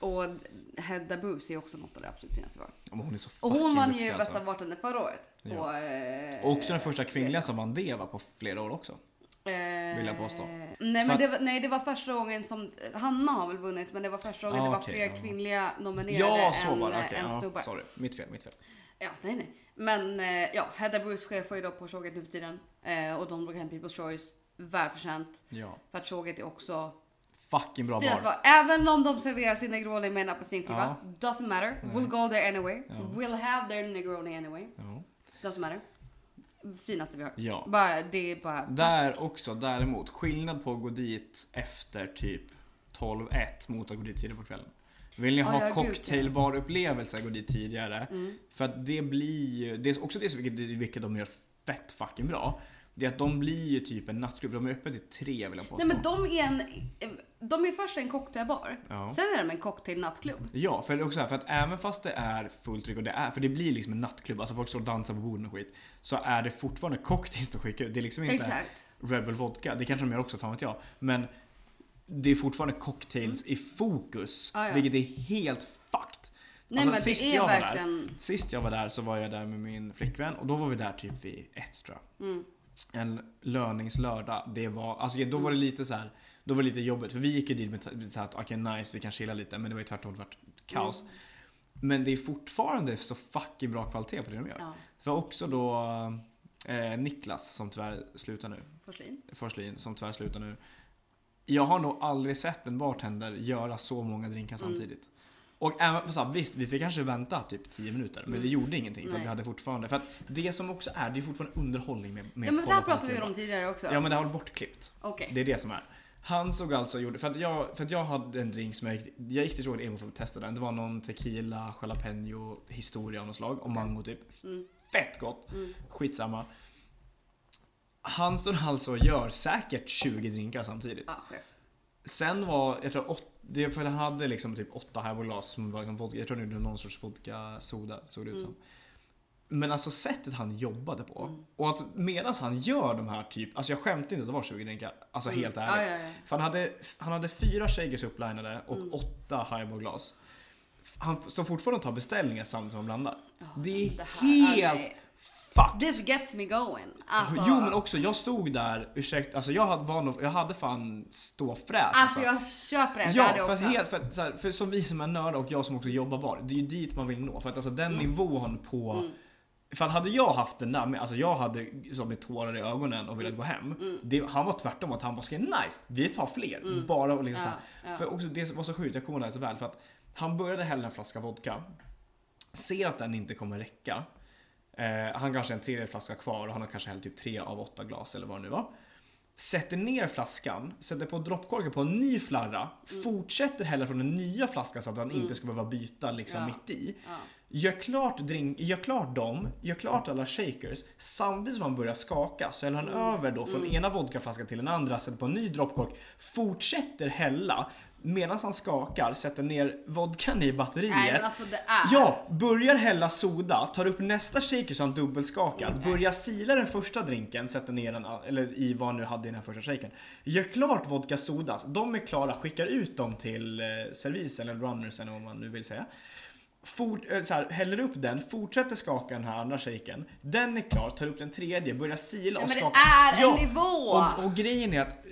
Och Hedda Bruce är också något av det absolut finaste vi har. Ja, hon är så Och hon vann ju alltså. bästa bartender förra året. Ja. På, eh, Och också den första kvinnliga som vann det var på flera år också. Eh, vill jag påstå. Nej För men att- det var, nej det var första gången som, Hanna har väl vunnit men det var första gången Ah, det var fler ja. kvinnliga nominerade Ja, så än, var det. Okej, än ja, snubbar. sorry. Mitt fel, mitt fel. Ja, nej nej. Men eh, ja, Hedda Bruce chefar ju då på Shoget nu för tiden. Eh, och de drog hem People's Choice. Välförtjänt. Ja. För att Shoget är också Fucking bra bar. svar. Även om de serverar sin Negroni med en apelsinskiva. Ja. Doesn't matter. Nej. We'll go there anyway. Ja. We'll have their Negroni anyway. Ja. Doesn't matter. Finaste vi har. ja. Bara, det är bara... Där också, däremot, skillnad på att gå dit efter typ 12-1 mot att gå dit tidigare på kvällen. Vill ni ha ja, cocktailbarupplevelse, gå dit tidigare. Mm. För att det blir ju, det är också det som- vilket, vilket de gör fett fucking bra. Det är att de blir ju typ en nattklubb, de är öppet till tre vill jag påstå. Nej men de är en... De är först en cocktailbar. Ja. Sen är de en cocktailnattklubb. Ja, för det är också så här, för att även fast det är fullt tryck och det är, för det blir liksom en nattklubb, alltså folk står och dansar på borden och skit. Så är det fortfarande cocktails de skickar ut. Det är liksom inte Exakt. Red Bull Vodka, det kanske de gör också, fan vet jag. Men det är fortfarande cocktails i fokus, Ah, ja. vilket är helt fucked. Nej Alltså, men sist det är jag var där- verkligen... Sist jag var där så var jag där med min flickvän och då var vi där typ vid ett tror jag. Mm. En löningslördag. Det var, alltså då var det lite så här. Då var det lite jobbigt för vi gick ju dit med att okej nice vi kan chilla lite men det var ju tvärtom det var kaos. Mm. Men det är fortfarande så fucking bra kvalitet på det de gör. Ja, För också då eh, Niklas som tyvärr slutar nu. Forslin. Forslin som tyvärr slutar nu. Jag har nog aldrig sett en bartender göra så många drinkar Mm. samtidigt. Och även, så här, visst, vi fick kanske vänta typ 10 minuter, men det gjorde ingenting för att Mm. Nej. vi hade fortfarande, för att det som också är, det är fortfarande underhållning med, med Ja men det här pratade vi om tidigare också. Ja men det har varit bortklippt. Okej. Det är det som är. Han såg alltså och gjorde, för att jag, för att jag hade en drink som jag gick, jag gick till Chocolate Emo för att testa den. Det var någon tequila, jalapeno historia av något slag och mango typ. Mm. Fett gott. Mm. Skitsamma. Han står alltså och gör säkert 20 drinkar samtidigt. Ja, chef. Sen var, jag tror åt, det för han hade liksom typ åtta highballglas som var liksom vodka, jag tror det var någon sorts vodka soda såg det ut Mm. som. Men alltså sättet han jobbade på. Mm. Och att medan han gör de här typ, alltså jag skämtar inte att det var 20 drinkar. Alltså helt Mm. ärligt. Ja, ja, ja. För han hade, han hade fyra shakers upplinade och Mm. åtta highballglas. Han står fortfarande och tar beställningar samtidigt som han blandar. Ja, Det är här- helt fucked. This gets me going. Alltså, Jo men också, jag stod där, ursäkta, alltså jag hade, var nog, jag hade fan ståfräs Alltså jag köper det. det Ja, jag för, också. helt, för, att, så här, för som vi som är nördar och jag som också jobbar bar, det är ju dit man vill nå. För att alltså den Mm. nivån på... För att hade jag haft den där, med, alltså jag hade så med tårar i ögonen och velat gå hem. Mm. Det, han var tvärtom att han bara skrev nice, vi tar fler. Bara och liksom Ja, så här. ja. För också det var så sjukt, jag kommer ihåg det så väl. För att han började hälla en flaska vodka. Ser att den inte kommer räcka. Eh, han kanske har en tredjedel flaska kvar och han har kanske hällt typ tre av åtta glas eller vad det nu var. Sätter ner flaskan, sätter på droppkorken på en ny flarra, Mm. fortsätter hälla från den nya flaskan så att han inte ska behöva byta liksom Ja. mitt i. Ja. Gör klart, drink, gör klart dem, gör klart alla shakers samtidigt som han börjar skaka så häller han Mm. över då från ena vodkaflaskan till den andra, sätter på en ny droppkork, fortsätter hälla medan han skakar, sätter ner vodkan i batteriet. Nej men alltså det är. Ja, börjar hälla soda, tar upp nästa shaker som han dubbelskakar, börjar sila den första drinken, sätter ner den, eller i vad han nu hade i den här första shakern. Gör klart vodka sodas, de är klara, skickar ut dem till eh, servisen eller runners eller vad man nu vill säga. Fort, eh, så här, häller upp den, fortsätter skaka den här andra shaken. Den är klar, tar upp den tredje, börjar sila och men det skaka. är en nivå! Och, och grejen är att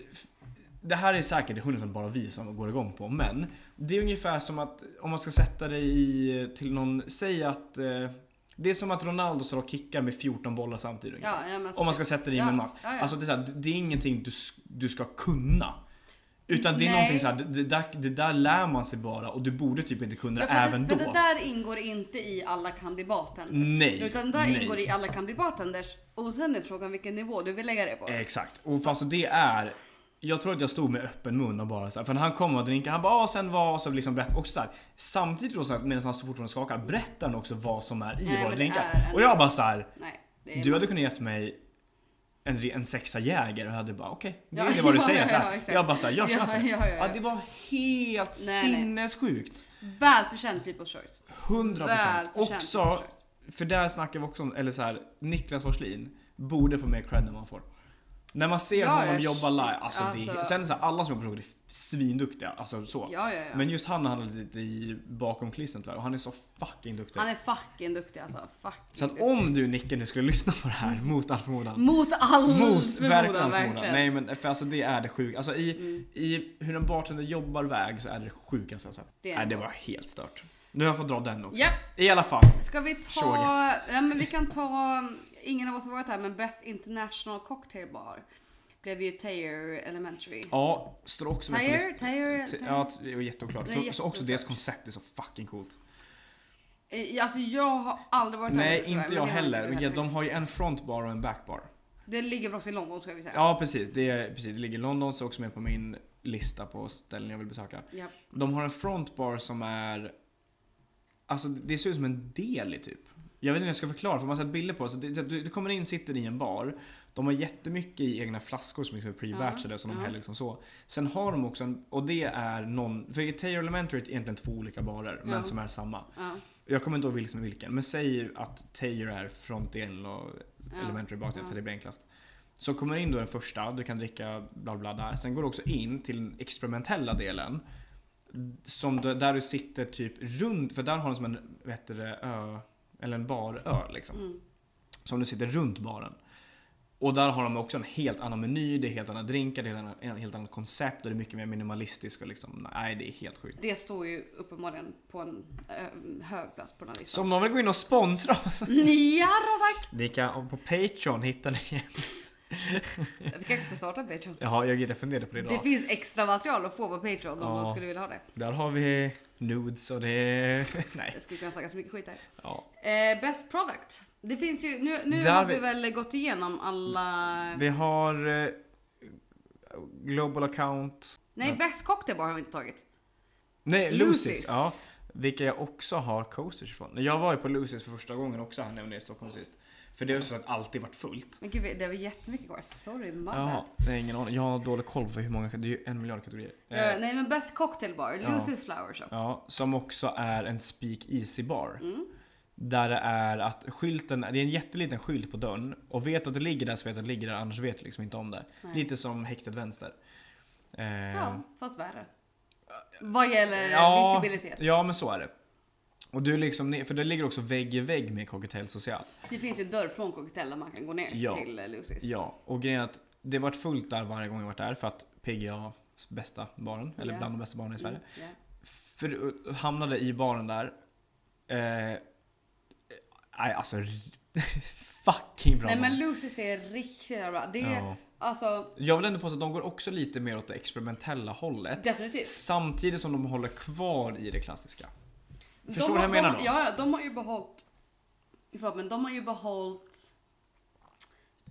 det här är säkert 100% bara vi som går igång på, men det är ungefär som att om man ska sätta det i till någon, säg att eh, det är som att Ronaldo står och kickar med 14 bollar samtidigt. Ja, ja, men alltså, Om man ska sätta det i ja, ja, ja. Alltså det är, så här, det är ingenting du, du ska kunna. Utan det är Nej. någonting så här, det, där, det där lär man sig bara och du borde typ inte kunna det även det, då. För det där ingår inte i alla kan bli bartenders. Nej, Utan det där nej. ingår i alla kan bli bartenders. Och sen är frågan vilken nivå du vill lägga det på. Exakt. Och fast det är jag tror att jag stod med öppen mun och bara så här, för när han kom och drinkade, han bara ah, sen vad, så liksom berätt, och så här, samtidigt då så här, medan han så fortfarande skakar, berättar han också vad som är i Nej, våra det drinkar. Och jag bara så här, Nej, det du hade kunnat gett mig en, en sexa Jäger och jag hade bara okej, det Ja, är vad du ja, säger. ja, det ja, jag bara så här, jag Ja, köper det. ja, ja, ja. det var helt Nej, sinnessjukt. Välförtjänt people's choice. 100% Välförtjänt Också, för där snackar vi också om, eller så Niklas Forslin borde få mer cred än vad han får. När man ser Ja, honom jag- jobba live, alltså, det, alltså- sen så här, alla som jobbar på är svinduktiga, alltså så. Ja, ja. Men just han är lite i bakom kulissen tyvärr och han är så fucking duktig. Han är fucking duktig alltså. Fucking Så att duktig. om du Nicke nu skulle lyssna på det här mot all förmodan. Mot all Mot förmodan, verkligen förmodan. verkligen. Nej men för alltså det är det sjuka. Alltså i, Mm. i hur en bartender jobbar väg så är det det sjukaste sett. Det är Nej det var helt stört. Nu har jag fått dra den också. Ja, I alla fall. ska vi ta... Tjoget. Ja, men vi kan ta... Ingen av oss har varit här, men Best International Cocktail Bar blev ju Taylor Elementary. Ja, står också med på Taylor? listan. Taylor? T- Ja, det är jätteoklart. Det är För, så också deras koncept är så fucking coolt. Eh, Alltså jag har aldrig varit Nej, här inte jag heller. Men ja, de har ju en frontbar och en backbar. Det ligger också i London ska vi säga. Ja, precis. Det, är, precis. det ligger i London, så också med på min lista på ställen jag vill besöka. Ja. De har en frontbar som är... Alltså det ser ut som en deli typ. Jag vet inte hur jag ska förklara, för man har sett bilder på det. Så det, du, du kommer in, sitter i en bar. De har jättemycket i egna flaskor som liksom är pre-batchade som de ja. häller liksom så. Sen har de också en, och det är någon, för Taylor Elementary är egentligen två olika barer, Ja. men som är samma. Ja. Jag kommer inte ihåg vilken, vilken, men säg att Taylor är frontdelen och Ja. Elementary bakdelen Ja. för det blir enklast. Så kommer in då den första, du kan dricka bla bla där. Sen går du också in till den experimentella delen. Som där du sitter typ runt, för där har de som en, vad heter det, ö, eller en barö liksom. Mm. Som du sitter runt baren. Och där har de också en helt annan meny, det är helt andra drinkar, det är ett annat- helt annat koncept och det är mycket mer minimalistiskt och liksom, nej det är helt sjukt. Det står ju uppenbarligen på en eh, hög plats på den här Så listan. om någon vill gå in och sponsra oss. Ja tack! Ni kan, på Patreon hittar ni Vi kanske ska starta Patreon. Ja, jag, jag funderade på det Det idag. finns extra material att få på Patreon om Ja. man skulle vilja ha det. Där har vi nudes och det. Nej. Jag skulle kunna snacka så mycket skit här. Ja. Eh, best product. Det finns ju, nu, nu Där har vi- vi väl gått igenom alla... Vi har eh, Global Account. Nej, Ja. best cocktail bar har vi inte tagit. Nej, Lucy's. Lucy's. Ja, vilka jag också har coasters ifrån. Jag var ju på Lucy's för första gången också här när jag var nere i Stockholm sist. För det är ju så att alltid varit fullt. Men gud, det har vi jättemycket kvar. Sorry, my Jaha, är ingen aning. Jag har dålig koll på hur många, det är ju en miljard kategorier. Ja, Eh, nej, men best cocktail bar. Ja. Lucy's Flower Shop. Ja, som också är en Speak Easy bar. Mm. Där det är att skylten, det är en jätteliten skylt på dörren. Och vet att det ligger där så vet du att det ligger där, annars vet du liksom inte om det. Nej. Lite som häktet vänster. Eh, Ja, fast värre. Vad gäller ja, visibilitet. Ja, men så är det. Och du liksom, ner- för det ligger också vägg i vägg med Cocktail Social. Det finns ju dörr från Cocktail där man kan gå ner Ja. till eh, Lucy's. Ja, och grejen är att det har varit fullt där varje gång jag varit där för att PGA bästa baren, eller Ja. bland de bästa barerna i Sverige. Mm, ja. För, hamnade i baren där. Eh, nej alltså, fucking bra Nej men mat. Lucy's är riktigt bra. Det är Ja. alltså Jag vill ändå påstå att de går också lite mer åt det experimentella hållet. definitivt. Samtidigt som de håller kvar i det klassiska. Förstår du vad jag menar då? Ja, ja, de har ju behållit... Förlåt, men de har ju behållit...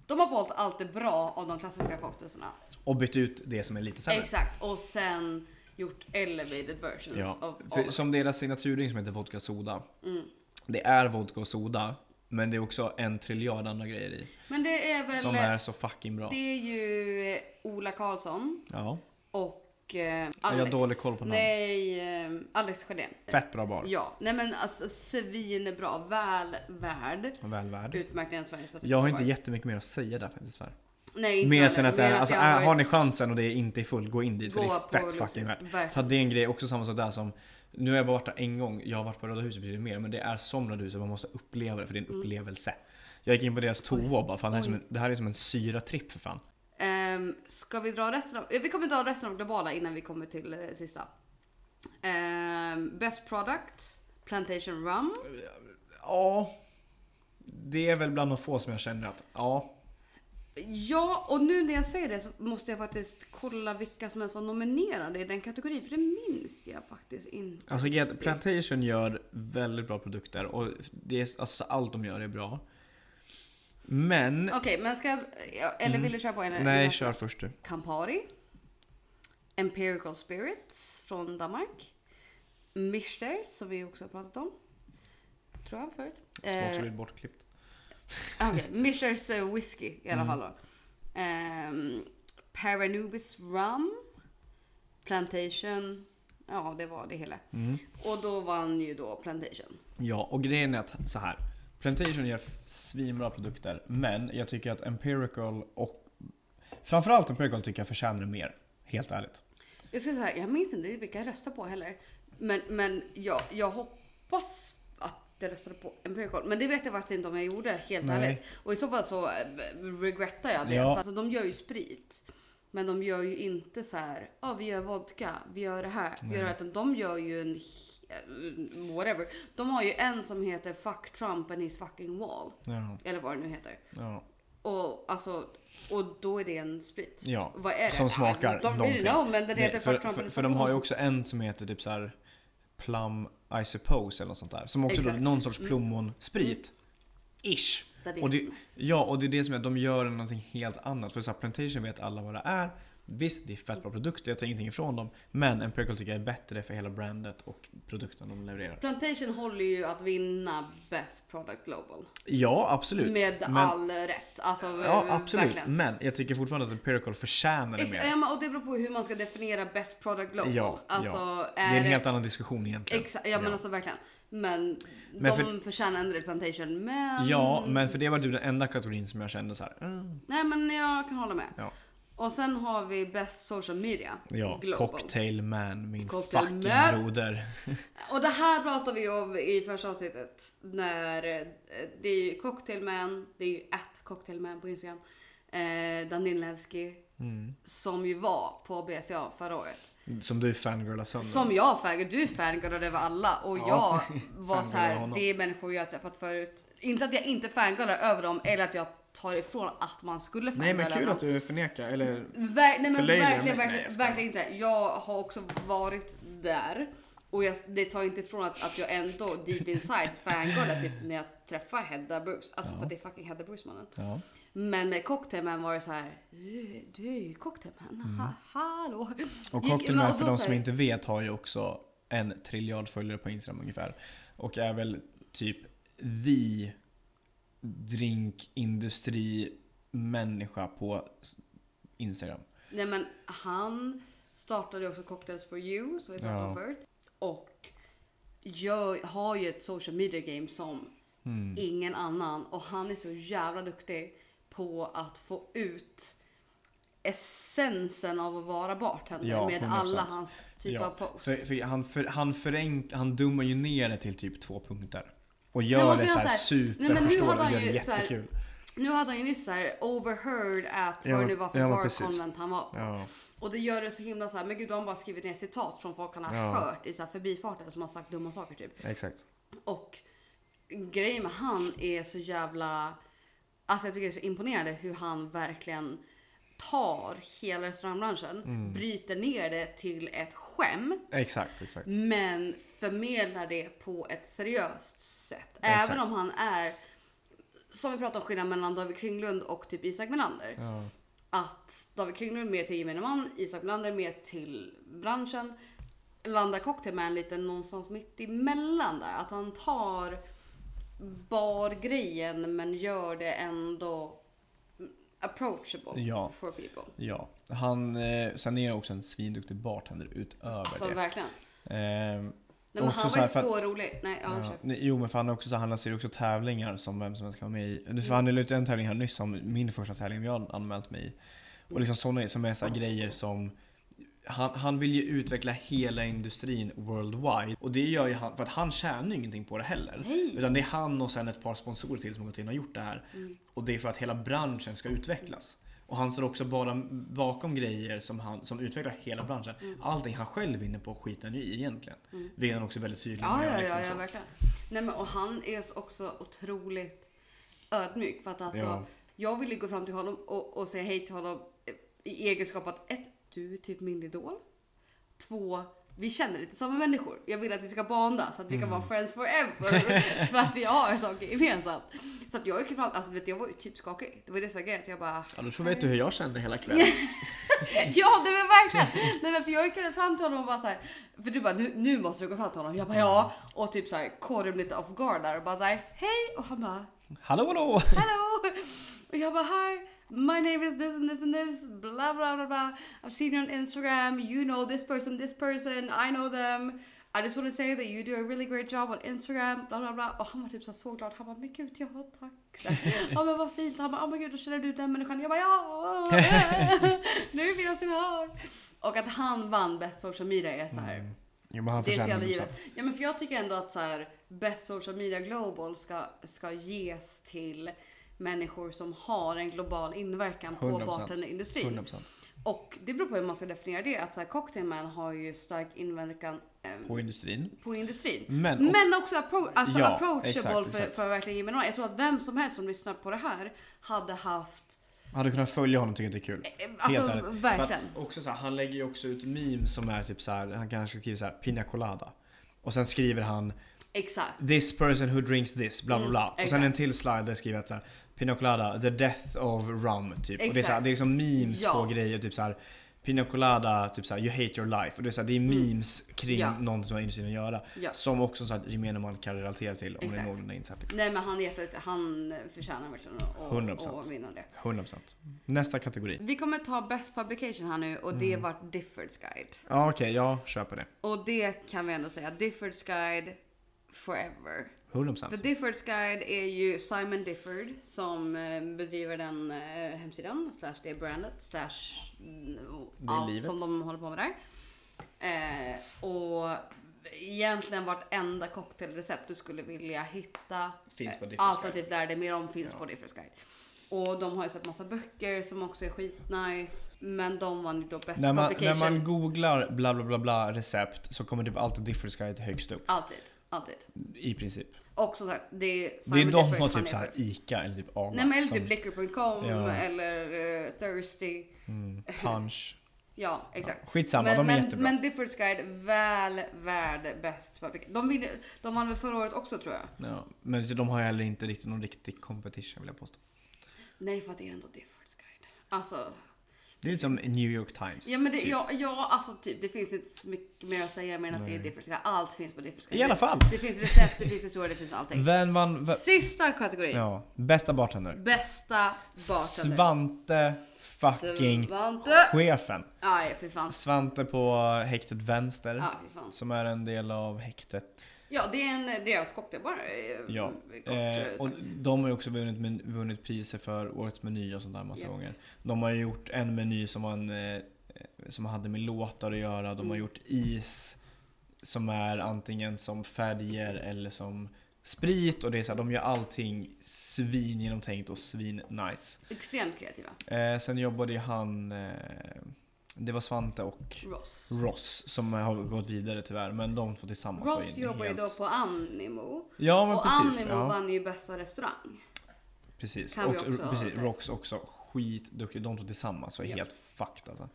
De har behållit allt det bra av de klassiska cocktailsarna. Och bytt ut det som är lite sämre. Exakt. Och sen gjort elevated versions Ja, of all som deras signaturdrink som heter vodka soda. Mm. Det är vodka och soda, men det är också en triljard andra grejer i. Men det är väl... Som är så fucking bra. Det är ju Ola Karlsson Ja, och eh, Alex. Jag har dålig koll på namn. Nej, eh, Alex Sjödén. fett bra bar. Ja, nej men alltså svinbra. Väl värd Och väl värd. utmärkningen Sveriges bästa Jag har inte bar. jättemycket mer att säga där faktiskt tyvärr. Nej, inte Mer än att det är, alltså, är, har ni chansen och det är inte i full, gå in dit för det är fett fucking värt. För att det är en grej, också samma sak där som nu har jag bara varit där en gång, jag har varit på Röda huset betydligt mer, men det är som Röda huset, man måste uppleva det för det är en Mm. upplevelse. Jag gick in på deras toa och bara, fan det här, är en, det här är som en syratripp för fan. Ehm, ska vi dra resten av... Vi kommer dra resten av globala innan vi kommer till eh, sista. Ehm, best product, Plantation Rum. Ja, det är väl bland de få som jag känner att, ja, Ja, och nu när jag säger det så måste jag faktiskt kolla vilka som ens var nominerade i den kategorin. För det minns jag faktiskt inte. Alltså Get Plantation gör väldigt bra produkter och det är, alltså, allt de gör är bra. Men, Okej, men ska jag... ja, Eller vill du köra på? Mm. nej en- kör först du. Campari. Empirical Spirits från Danmark. Michters som vi också har pratat om. Tror jag förut. Smart så Eh, bortklippt. Okej, Michters eh, whisky i alla Mm. fall då. Ehm, Paranubis Rum. Plantation. Ja, det var det hela. Mm. Och då vann ju då Plantation. Ja, och grejen är att så här. Plantation gör svinbra produkter, men jag tycker att Empirical och framförallt Empirical tycker jag förtjänar mer. Helt ärligt. Jag ska säga, jag minns inte vilka jag röstade på heller. Men, men jag, jag hoppas att jag röstade på Empirical. Men det vet jag faktiskt inte om jag gjorde, helt Nej. ärligt. Och i så fall så eh, regrettar jag det. Ja. För alltså, de gör ju sprit. Men de gör ju inte så här, ja vi gör vodka, vi gör det här, vi gör det här. Utan de gör ju en, whatever. De har ju en som heter Fuck Trump and his fucking wall. Ja, Eller vad det nu heter. ja. Och alltså, och då är det en sprit. Ja, Vad är det? som smakar De någonting. know, men den Nej, heter för, Fuck Trump för, and his för de har ju också en som heter typ så här Plum I suppose eller något sånt där. Som också då, Exakt. någon sorts plommonsprit. Ish. Det är Och det, ja, och det är det som är att de gör någonting helt annat. För så här, Plantation vet alla vad det är. Visst, det är fett bra produkter, jag tar ingenting ifrån dem. Men Empirical tycker jag är bättre för hela brandet och produkten de levererar. Plantation håller ju att vinna Best Product Global. Ja, absolut. Med men, all rätt. Alltså Ja, eh, absolut. verkligen. Men jag tycker fortfarande att Empirical förtjänar det Ex- mer. ja, och det beror på hur man ska definiera Best Product Global. Ja, alltså, ja. Det är en helt annan diskussion egentligen. Exakt, ja men alltså verkligen. Men, Men de för- förtjänar ändå Plantation. Men... Ja, men för det var typ den enda kategorin som jag kände så här. mm, Nej men jag kan hålla med. Ja. Och sen har vi Best Social Media Ja, Global. Cocktail Man, min Cocktail fucking Man. broder. Och det här pratar vi om i första avsnittet. När eh, det är ju Cocktailman, det är ju at Cocktailman på Instagram. Eh, Danilevski Mm. som ju var på BCA förra året. Som du fangirlar sönder. Som jag fangirlade, du fangirlade över alla och Ja, jag var så fangirlade här, det är människor jag har träffat förut. Inte att jag inte fangirlar över dem eller att jag tar ifrån att man skulle Nej fangirla men kul att du förnekar, eller? Ver- nej men verkligen, verkligen, Nej, verkligen inte. Jag har också varit där. Och jag, det tar inte ifrån att, att jag ändå deep inside fangirlar typ när jag träffar Hedda Bruce. Alltså Ja. för det är fucking Hedda Bruce mannen. Ja. Men med Cocktailman var det så här. Du, du är ju Cocktailman. Ha, hallå. Mm. Och Gick- Cocktail men- Man, och för de som inte vet, har ju också en triljard följare på Instagram ungefär. Och är väl typ the drinkindustri människa på Instagram. Nej men han startade också Cocktails for you som vi pratade om förut. Och gör, har ju ett social media game som Mm. ingen annan. Och han är så jävla duktig på att få ut essensen av att vara bartender Ja, med 100%. alla hans typ av Ja, posts. för, för han, för, han förenklar, han dummar ju ner det till typ två punkter. Och gör det så här här- hade och gör det jättekul. Nu hade han ju nyss så här overheard at Ja, vad det nu var för ja, men bar precis. convent han var på. Ja, Och det gör det så himla så här, men gud då har han bara skrivit ner citat från folk han har Ja. hört i så här förbifarten som har sagt dumma saker typ. exakt. Och grejen med han är så jävla, alltså jag tycker det är så imponerande hur han verkligen tar hela restaurangbranschen, Mm. bryter ner det till ett skämt. Exakt, exakt. Men förmedlar det på ett seriöst sätt. Exakt. Även om han är, som vi pratade om skillnaden mellan David Kringlund och typ Isak Melander. Ja. Att David Kringlund mer till gemene man, Isak Melander mer till branschen. Landar Cocktailman lite någonstans mitt emellan där. Att han tar bargrejen men gör det ändå approachable Ja. for people. ja. Han, eh, sen är jag också en svinduktig bartender utöver Alltså det. verkligen. Ehm, Nej, men han så var ju att- så rolig. Nej, ja, Ja, nej, jo men för han, är också, så, han lanserar också tävlingar som vem som helst kan vara med i. För han la ut en tävling här nyss som min första tävling jag har anmält mig i. Och liksom sådana som är så här grejer som han, han vill ju utveckla hela industrin worldwide. Och det gör ju han, för att han tjänar ju ingenting på det heller. Nej. Utan det är han och sen ett par sponsorer till som har gått in och gjort det här. Mm. Och det är för att hela branschen ska utvecklas. Och han står också bara bakom grejer som, han, som utvecklar hela branschen. Mm. Allting han själv vinner på skiter han ju i egentligen. Vilket han också är väldigt tydlig Ja, med. ja, liksom ja, ja, så. verkligen. Nej, men, och han är så också otroligt ödmjuk. För att alltså, Ja. jag ville gå fram till honom och, och säga hej till honom i egenskap att ett, du är typ min idol. Två, vi känner lite samma människor. Jag vill att vi ska bonda så att vi kan vara friends forever. för att vi har saker gemensamt. Så att jag gick fram, alltså vet jag var ju typ skakig. Det var det som var grejen. Jag bara, Ja, då så vet du hur jag kände hela kvällen. Ja, det var verkligen. Nej, men för jag gick fram till honom och bara så här, för du bara nu, nu måste du gå fram till honom. Jag bara ja och typ så här lite off guard där och bara så här hej och han bara Hallå hallå! hello och jag bara hi. My name is this and this and this, blah blah blah blah. I've seen you on Instagram. You know this person, this person. I know them. I just want to say that you do a really great job on Instagram. Bla bla bla. Och han var typ så, här så glad. Han bara, men gud ja tack. Så här, Ja men vad fint. Han bara, oh men gud då känner du den människan. Jag bara, ja. Nu är det finaste vi har. Och att han vann Best Social Media är så här. Jo, men han Det är så jävla givet. Ja men för jag tycker ändå att så här, Best Social Media Global ska, ska ges till människor som har en global inverkan på 100%. bartenderindustrin. 100% Och det beror på hur man ska definiera det. Att så här, Cocktailman har ju stark inverkan eh, på industrin. på industrin. Men, och, Men också appro- alltså Ja, approachable exakt, för, exakt. för verkligen gemene. Jag tror att vem som helst som lyssnar på det här hade haft... hade kunnat följa honom tycker jag det är kul. eh, Alltså Helt verkligen. Också så här, han lägger ju också ut memes som är typ så här, han kanske skriver så här Pina Colada. Och sen skriver han Exakt. This person who drinks this, bla bla Mm, bla. och sen en till slide där skriver att så här, Pina Colada, the death of rum. Typ. Och det är, så här, Exakt. det är liksom memes Ja. på grejer, typ så här. Pina Colada, typ såhär, you hate your life. Och det är, så här, det är memes kring Mm. Ja. någonting som har industrin att göra. Ja. Som också så här, gemene man kan relatera till om det är Exakt. någorlunda insatt. Nej men han, är jätte, han förtjänar verkligen att, 100%. att vinna det. 100%. Nästa kategori. Vi kommer ta Best Publication här nu och Mm. det vart Diffords Guide. Ja okej, jag köper det. Och det kan vi ändå säga, Diffords Guide forever. 100%. För Diffords Guide är ju Simon Difford som eh, bedriver den eh, hemsidan, slash det brandet, slash mm, allt livet. som de håller på med där. Eh, och egentligen vartenda cocktailrecept du skulle vilja hitta Finns på Diffords alternativt lär dig mer om finns Ja. på Diffords Guide. Och de har ju sett massa böcker som också är skitnice. Men de vann ju då När man, Publication. när man googlar bla bla bla bla recept så kommer typ alltid Difference Guide högst upp. Alltid, alltid. I princip. Och som sagt, det är Det är de på han typ är såhär. ICA eller typ AGA. Nej men eller som- typ liquor.com Ja. eller eh, Thirsty. mm, punch. Ja, exakt. Skitsamma, men, de är men, jättebra. men Diffords Guide, väl värd bäst. De, vinner, de vann väl förra året också tror jag? Ja, men de har ju heller inte riktigt någon riktig competition vill jag påstå. Nej för att det är ändå Diffords Guide. Alltså, Det är lite som New York Times. ja men det, typ. ja, ja, alltså typ det finns inte så mycket mer att säga mer än att det är Guide. Allt finns på Guide. I alla fall. Det, det finns recept, det finns historia, det finns allting. Vem vann? v- Sista kategorin. Ja, bästa bartender. Bästa bartender. Svante fucking Svante. chefen. Aj, fy fan. Svante på häktet vänster. Ja, fy fan. Som är en del av häktet. Ja, det är en, deras cocktailbar. eh, Ja, Eh, eh, och de har ju också vunnit, men, vunnit priser för årets meny och sånt där massa Ja. gånger. De har ju gjort en meny som man eh, som hade med låtar att göra. De har Mm. gjort is som är antingen som färger eller som sprit. Och det är så här, de gör allting svin genomtänkt och svin nice. Extremt kreativa. Eh, sen jobbade ju han, eh, det var Svante och Ross. Ross som har gått vidare tyvärr. Men de två tillsammans var Ross jobbar ju då helt... på Animo. Ja men och precis. Animo Ja. vann ju bästa restaurang. Precis. Kan vi och, också precis. Rox också skitduktig. De två tillsammans var Ja. helt fucked alltså.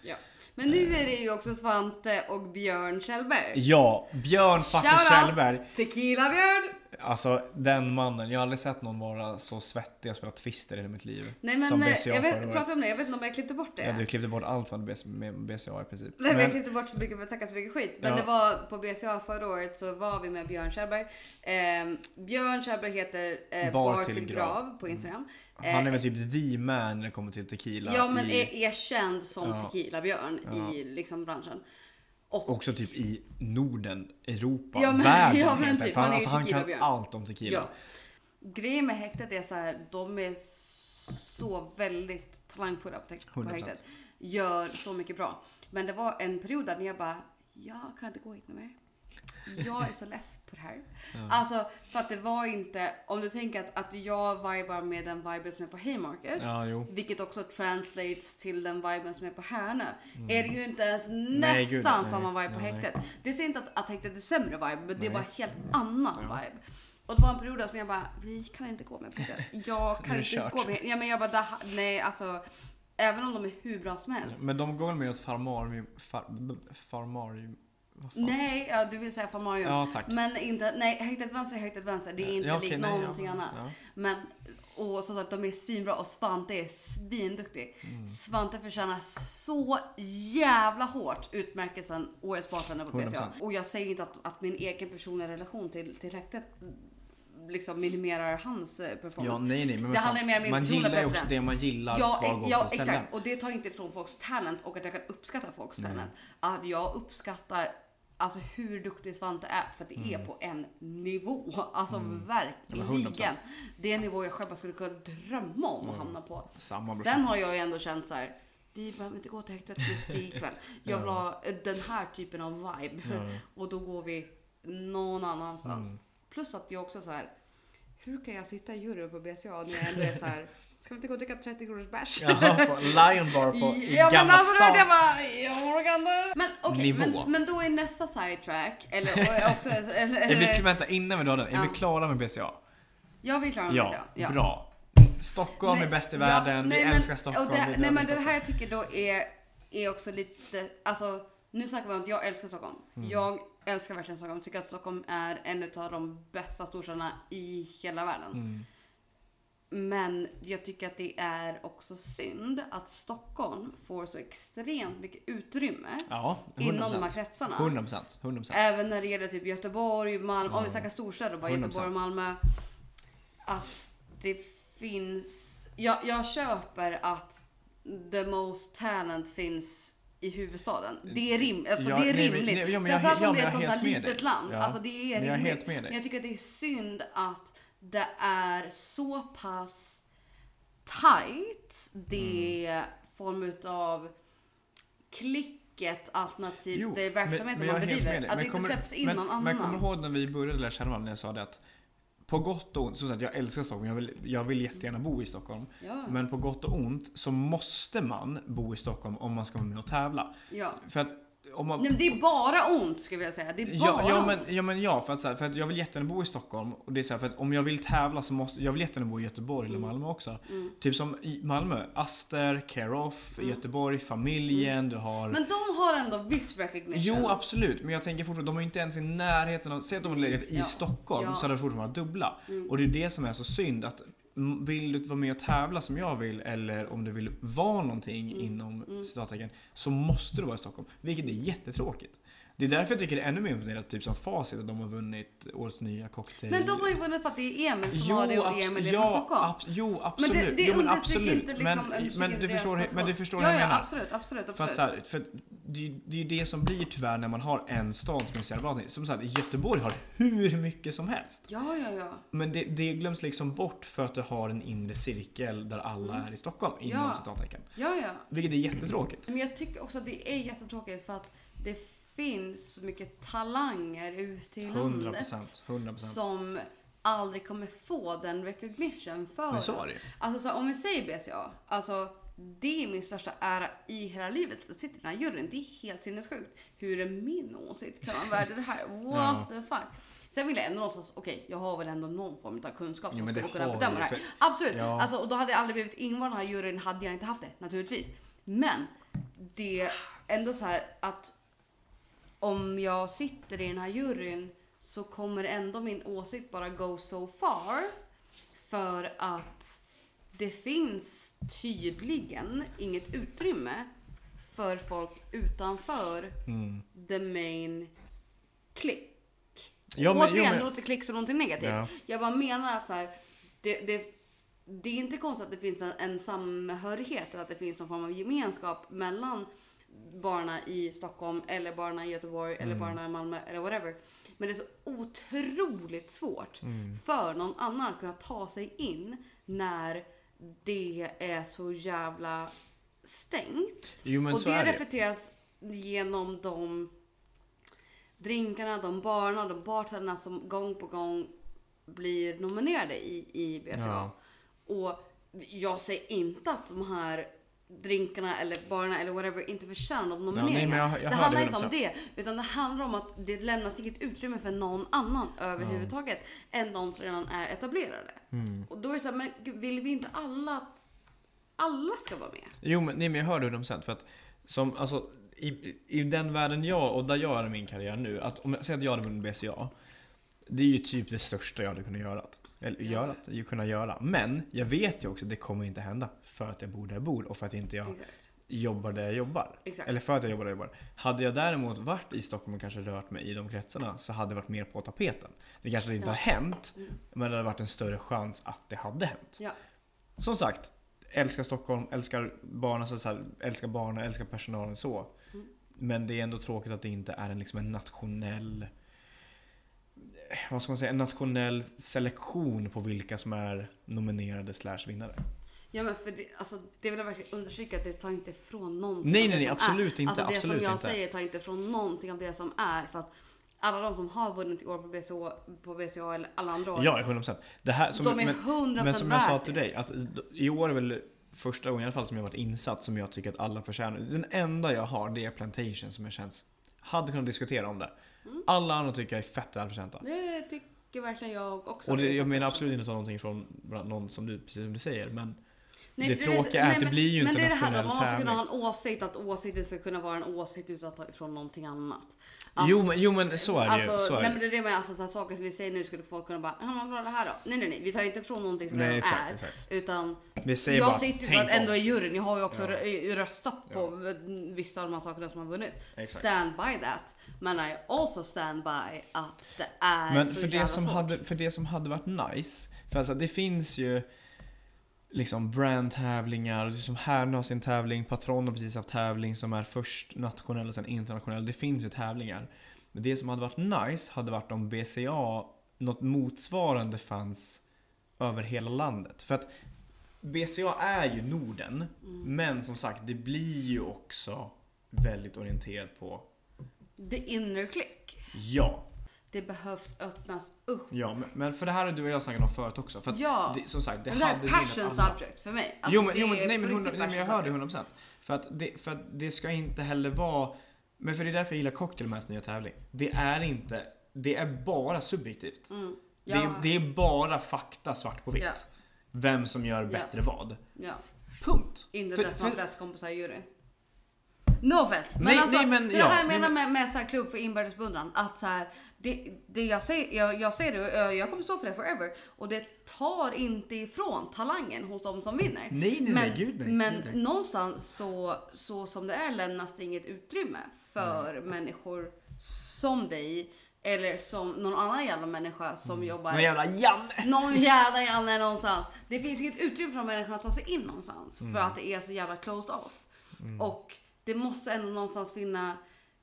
Men nu är det ju också Svante och Björn Kjellberg. Ja, Björn fucking! Kjellberg. Tequila Björn! Alltså den mannen. Jag har aldrig sett någon vara så svettig och spela Twister i hela mitt liv. Nej men Som eh, BCA jag vet, prata om det, jag vet inte om jag klippte bort det. Ja, du klippte bort allt som hade med BCA i princip. Nej, men jag Men, klippte bort så mycket för att snacka så mycket skit. Men Ja. det var på BCA förra året så var vi med Björn Kjellberg. Eh, Björn Kjellberg heter eh, Bar Bar till till grav. grav på Instagram. han är väl typ the man när det kommer till tequila. Ja men i, är, är känd som Ja. Tequila-Björn Ja. i liksom branschen. Och Också typ i Norden, Europa, Ja, men- världen. ja, men typ. För han alltså, han kan allt om tequila. Ja. Grejen med häktet är så här, de är så väldigt talangfulla på, på 100%. häktet. Gör så mycket bra. Men det var en period där jag bara, jag kan inte gå hit med mer. Jag är så less på det här. Alltså för att det var inte, om du tänker att, att jag vibar med den viben som är på Haymarket. Ja, jo. Vilket också translates till den viben som är på Härnö. Är det ju inte ens Mm. Nej, nästan gud, nej. samma vibe på Nej. häktet. Det säger inte att, att häktet är sämre vibe, men det är bara helt annan Ja. vibe. Och det var en period där som jag bara, vi kan inte gå med på det. Jag kan inte kört. gå med. Ja men jag bara, nej alltså. Även om de är hur bra som helst. Men de går väl mer åt farmarium... Far, farmarium... Nej, ja, du vill säga Famarium. Ja, tack. Men inte, nej, häktet vänster är häktet vänster. Det är inte Ja, okej, likt nej, någonting ja, annat. Ja. Men, och som sagt, de är svinbra och Svante är svinduktig. Mm. Svante förtjänar så jävla hårt utmärkelsen Årets bartender på BCA. 100%. Och jag säger inte att, att min egen personliga relation till, till häktet liksom minimerar hans eh, performance. Ja, nej, nej. Men Det handlar mer om min man gillar ju också det man gillar Ja, ja exakt. Och det tar inte ifrån folks talent och att jag kan uppskatta folks Nej. talent. Att jag uppskattar alltså hur duktig Svante är för att det är på en nivå. Alltså Mm. Ja, men 100%. verkligen. Det är en nivå jag själv bara skulle kunna drömma om att Mm. hamna på. Samma. Sen har jag ju ändå känt så här. Vi behöver inte gå till häktet just ikväll. Jag vill Ja. ha den här typen av vibe. Ja. Och då går vi någon annanstans. Mm. Plus att jag också så här. Hur kan jag sitta i juryn på BCA när jag ändå är så här. Ska vi inte gå och dricka 30 kronors bärs? Jaha, på Lion Bar på, i ja, Gamla alltså, vet, stan. jag bara, jag orkar inte. Men okej, Nivå. men, men då är nästa sidetrack, eller också, eller, Är vi, vänta, innan vi drar den. Är Ja. vi klara med BCA? jag vill klara med Ja, BCA. bra. Stockholm är Men- bäst i ja, världen, nej, vi men- älskar Stockholm. Det, vi nej men det här jag tycker då är, är också lite, alltså nu snackar vi om att jag älskar Stockholm. Mm. Jag älskar verkligen Stockholm. Tycker att Stockholm är en av de bästa storstäderna i hela världen. Mm. Men jag tycker att det är också synd att Stockholm får så extremt mycket utrymme Ja, 100%. inom de här kretsarna. 100%. 100%. Även när det gäller typ Göteborg, Malmö, om vi snackar storstäder, bara 100%. Göteborg och Malmö. Att det finns, jag, jag köper att the most talent finns i huvudstaden. Det är, rim, alltså Ja, det är nej, rimligt. nej, ja, Framförallt om det är ett sånt här litet land. Ja, Alltså det är men jag är rimligt. helt med dig. Men jag tycker att det är synd att det är så pass tight det Mm. form utav klicket alternativt Jo, det verksamheten men man är bedriver. Att det inte kommer- släpps in men, någon annan. Men kommer du ihåg när vi började lära känna varandra när jag sa det att på gott och ont, som sagt jag älskar Stockholm, jag vill, jag vill jättegärna bo i Stockholm. ja. Men på gott och ont så måste man bo i Stockholm om man ska vara med och tävla. ja. För att om man... Nej, men det är bara ont skulle jag säga. Det är bara Ja, ja, men, ont. ja men ja, för att, så här, för att jag vill jättegärna bo i Stockholm. Och det är så här, för att om jag vill tävla så måste jag vill jättegärna bo i Göteborg eller Mm. Malmö också. Mm. Typ som i Malmö, Aster, Care-Off, Mm. Göteborg, familjen, du har... Men de har ändå viss recognition. Jo absolut, men jag tänker fortfarande, de är inte ens i närheten av, säg att de hade legat i Ja. Stockholm Ja. så hade det fortfarande varit dubbla. Mm. Och det är det som är så synd att mm, vill du vara med och tävla som jag vill eller om du vill vara någonting Mm. inom Mm. citattecken så måste du vara i Stockholm. Vilket är jättetråkigt. Det är därför jag tycker det är ännu mer imponerande, typ som Facit, att de har vunnit årets nya cocktail. Men de har ju vunnit för att det är Emil som har det och Emil är ja, Stockholm. abs- jo, absolut. Men det, det jo, men absolut. inte liksom, men, men, du förstår, men du förstår ja, vad jag ja, menar. absolut, absolut, absolut. För att så här, för det, det är ju det som blir tyvärr när man har en stad som är så jävla. Som sagt, Göteborg har hur mycket som helst. Ja, ja, ja. Men det, det glöms liksom bort för att du har en inre cirkel där alla är i Stockholm, inom Mm. Ja. citattecken. Ja, ja. Vilket är jättetråkigt. Men jag tycker också att det är jättetråkigt för att det finns så mycket talanger ute i 100 landet procent. 100 procent. som aldrig kommer få den recognition för Men så är det. Alltså så, om vi säger BCA, alltså det är min största ära i hela livet att sitta i den här juryn. Det är helt sinnessjukt. Hur är min åsikt? Kan man värda det här? What Ja. the fuck? Sen vill jag ändå någonstans, okej, jag har väl ändå någon form av kunskap Ja, som men skulle kunna bedöma det här. för- Absolut, Ja. alltså, och då hade jag aldrig blivit invald i den här juryn hade jag inte haft det, naturligtvis. Men det är ändå så här att om jag sitter i den här juryn så kommer ändå min åsikt bara go so far. För att det finns tydligen inget utrymme för folk utanför Mm. the main click. Ja, men, Återigen, det låter klick som någonting negativt. Ja. Jag bara menar att så här, det, det, det är inte konstigt att det finns en, en samhörighet, eller att det finns någon form av gemenskap mellan barnen i Stockholm, eller barnen i Göteborg, eller Mm. barnen i Malmö, eller whatever. Men det är så otroligt svårt Mm. för någon annan att kunna ta sig in när det är så jävla stängt. jo, men och så det är det. reflekteras genom de drinkarna, de barerna, de bartenderna som gång på gång blir nominerade i, i BCA. Ja. Och jag säger inte att de här drinkarna eller barerna eller whatever inte förtjänar de nej, nomineringar. men jag- jag det handlar det inte om 100%. det, utan det handlar om att det lämnas inget utrymme för någon annan överhuvudtaget än de som redan är etablerade. Mm. Och då är det så här, men gud, vill vi inte alla att alla ska vara med? Jo, men, nej, men jag hör det 100% för att som, alltså, i, i den världen jag, och där jag är i min karriär nu, att om jag säger att jag hade vunnit BCA, det är ju typ det största jag hade kunnat göra. Eller göra, ju kunna göra. Men jag vet ju också att det kommer inte hända för att jag bor där jag bor och för att inte jag Exakt. jobbar där jag jobbar. Exakt. Eller för att jag jobbar där jag jobbar. Hade jag däremot varit i Stockholm och kanske rört mig i de kretsarna så hade det varit mer på tapeten. Det kanske inte Ja. har hänt, Mm. men det hade varit en större chans att det hade hänt. Ja. Som sagt, älskar Stockholm, älskar barnen, så så här, älskar barnen, älskar personalen så. Mm. Men det är ändå tråkigt att det inte är en, liksom en nationell vad ska man säga, en nationell selektion på vilka som är nominerade slash vinnare. Ja men för det, alltså, det vill jag verkligen understryka att det tar inte ifrån någonting Nej, nej, nej, absolut är. inte, Alltså det absolut som jag inte. säger tar inte ifrån någonting av det som är. För att alla de som har vunnit i år på BCA, på BCA eller alla andra år. Ja, 100%. Det här, som, de är men, 100% men som jag sa till dig, att i år är väl första gången i alla fall som jag varit insatt som jag tycker att alla förtjänar. Den enda jag har det är Plantation som jag känns, hade kunnat diskutera om det. Mm. Alla andra tycker jag är fett välförtjänta. Det tycker verkligen jag också. Och det, jag menar absolut inte att ta någonting från någon som du, precis som du säger, men Nej, det för tråkiga är att det men- blir ju men inte det är en det här, nationell Man måste kunna ha tävling. en åsikt, att åsikten ska kunna vara en åsikt utan att ta ifrån någonting annat. Att, Jo men, jo men så är det alltså, ju. Så är nej, det. men det är det med alltså, så här, saker som vi säger nu skulle folk kunna bara, ja men är det här då? Nej nej nej, vi tar inte ifrån någonting som Nej redan exakt, är. exakt. Utan Vi säger bara jag att sitter ju tänk att ändå i juryn. Jag har ju också Ja. rö- röstat Ja. på vissa av de här sakerna som har vunnit. Exakt. Stand by that. Men I also stand by att det är Men så för jävla det, som svårt. hade, för det som hade varit nice, för alltså det finns ju liksom brandtävlingar, och som Härnö har sin tävling, Patron har precis haft tävling som är först nationell och sen internationell. Det finns ju tävlingar. Men det som hade varit nice hade varit om BCA, något motsvarande fanns över hela landet. För att BCA är ju Norden, Mm. men som sagt det blir ju också väldigt orienterat på The inner click. ja, Det behövs öppnas upp. Ja, men- men för det här har du och jag snackat om förut också. För att Ja. det, som sagt, det Det, det hade är passion subject för mig. Alltså, jo, men, det jo, men, nej, men, på 100, riktigt nej, men jag hör det subject. 100%. För att, det, för att det ska inte heller vara... Men för det är därför jag gillar Cocktail med nya tävling. Det är inte... Det är bara subjektivt. Mm. Det, Ja, är, det är bara fakta svart på vitt. Ja. Vem som gör Ja. bättre vad. ja. Punkt. Inte För- det som har för- flest kompisar i juryn. No offense. Men Nej, alltså, nej, men det det här jag menar men- med, med så här klubb för inbördes beundran. Att så här, det, det jag säger, jag, jag säger det och jag, kommer stå för det forever. Och det tar inte ifrån talangen hos de som vinner. Nej, nej, men nej, gud nej. men gud, nej. någonstans så, så som det är lämnas det inget utrymme för människor som dig eller som någon annan jävla människa som jobbar Men jävla Janne! någon jävla Janne någonstans. Det finns inget utrymme för de människorna att ta sig in någonstans Mm. för att det är så jävla closed off. Och det måste ändå någonstans finna,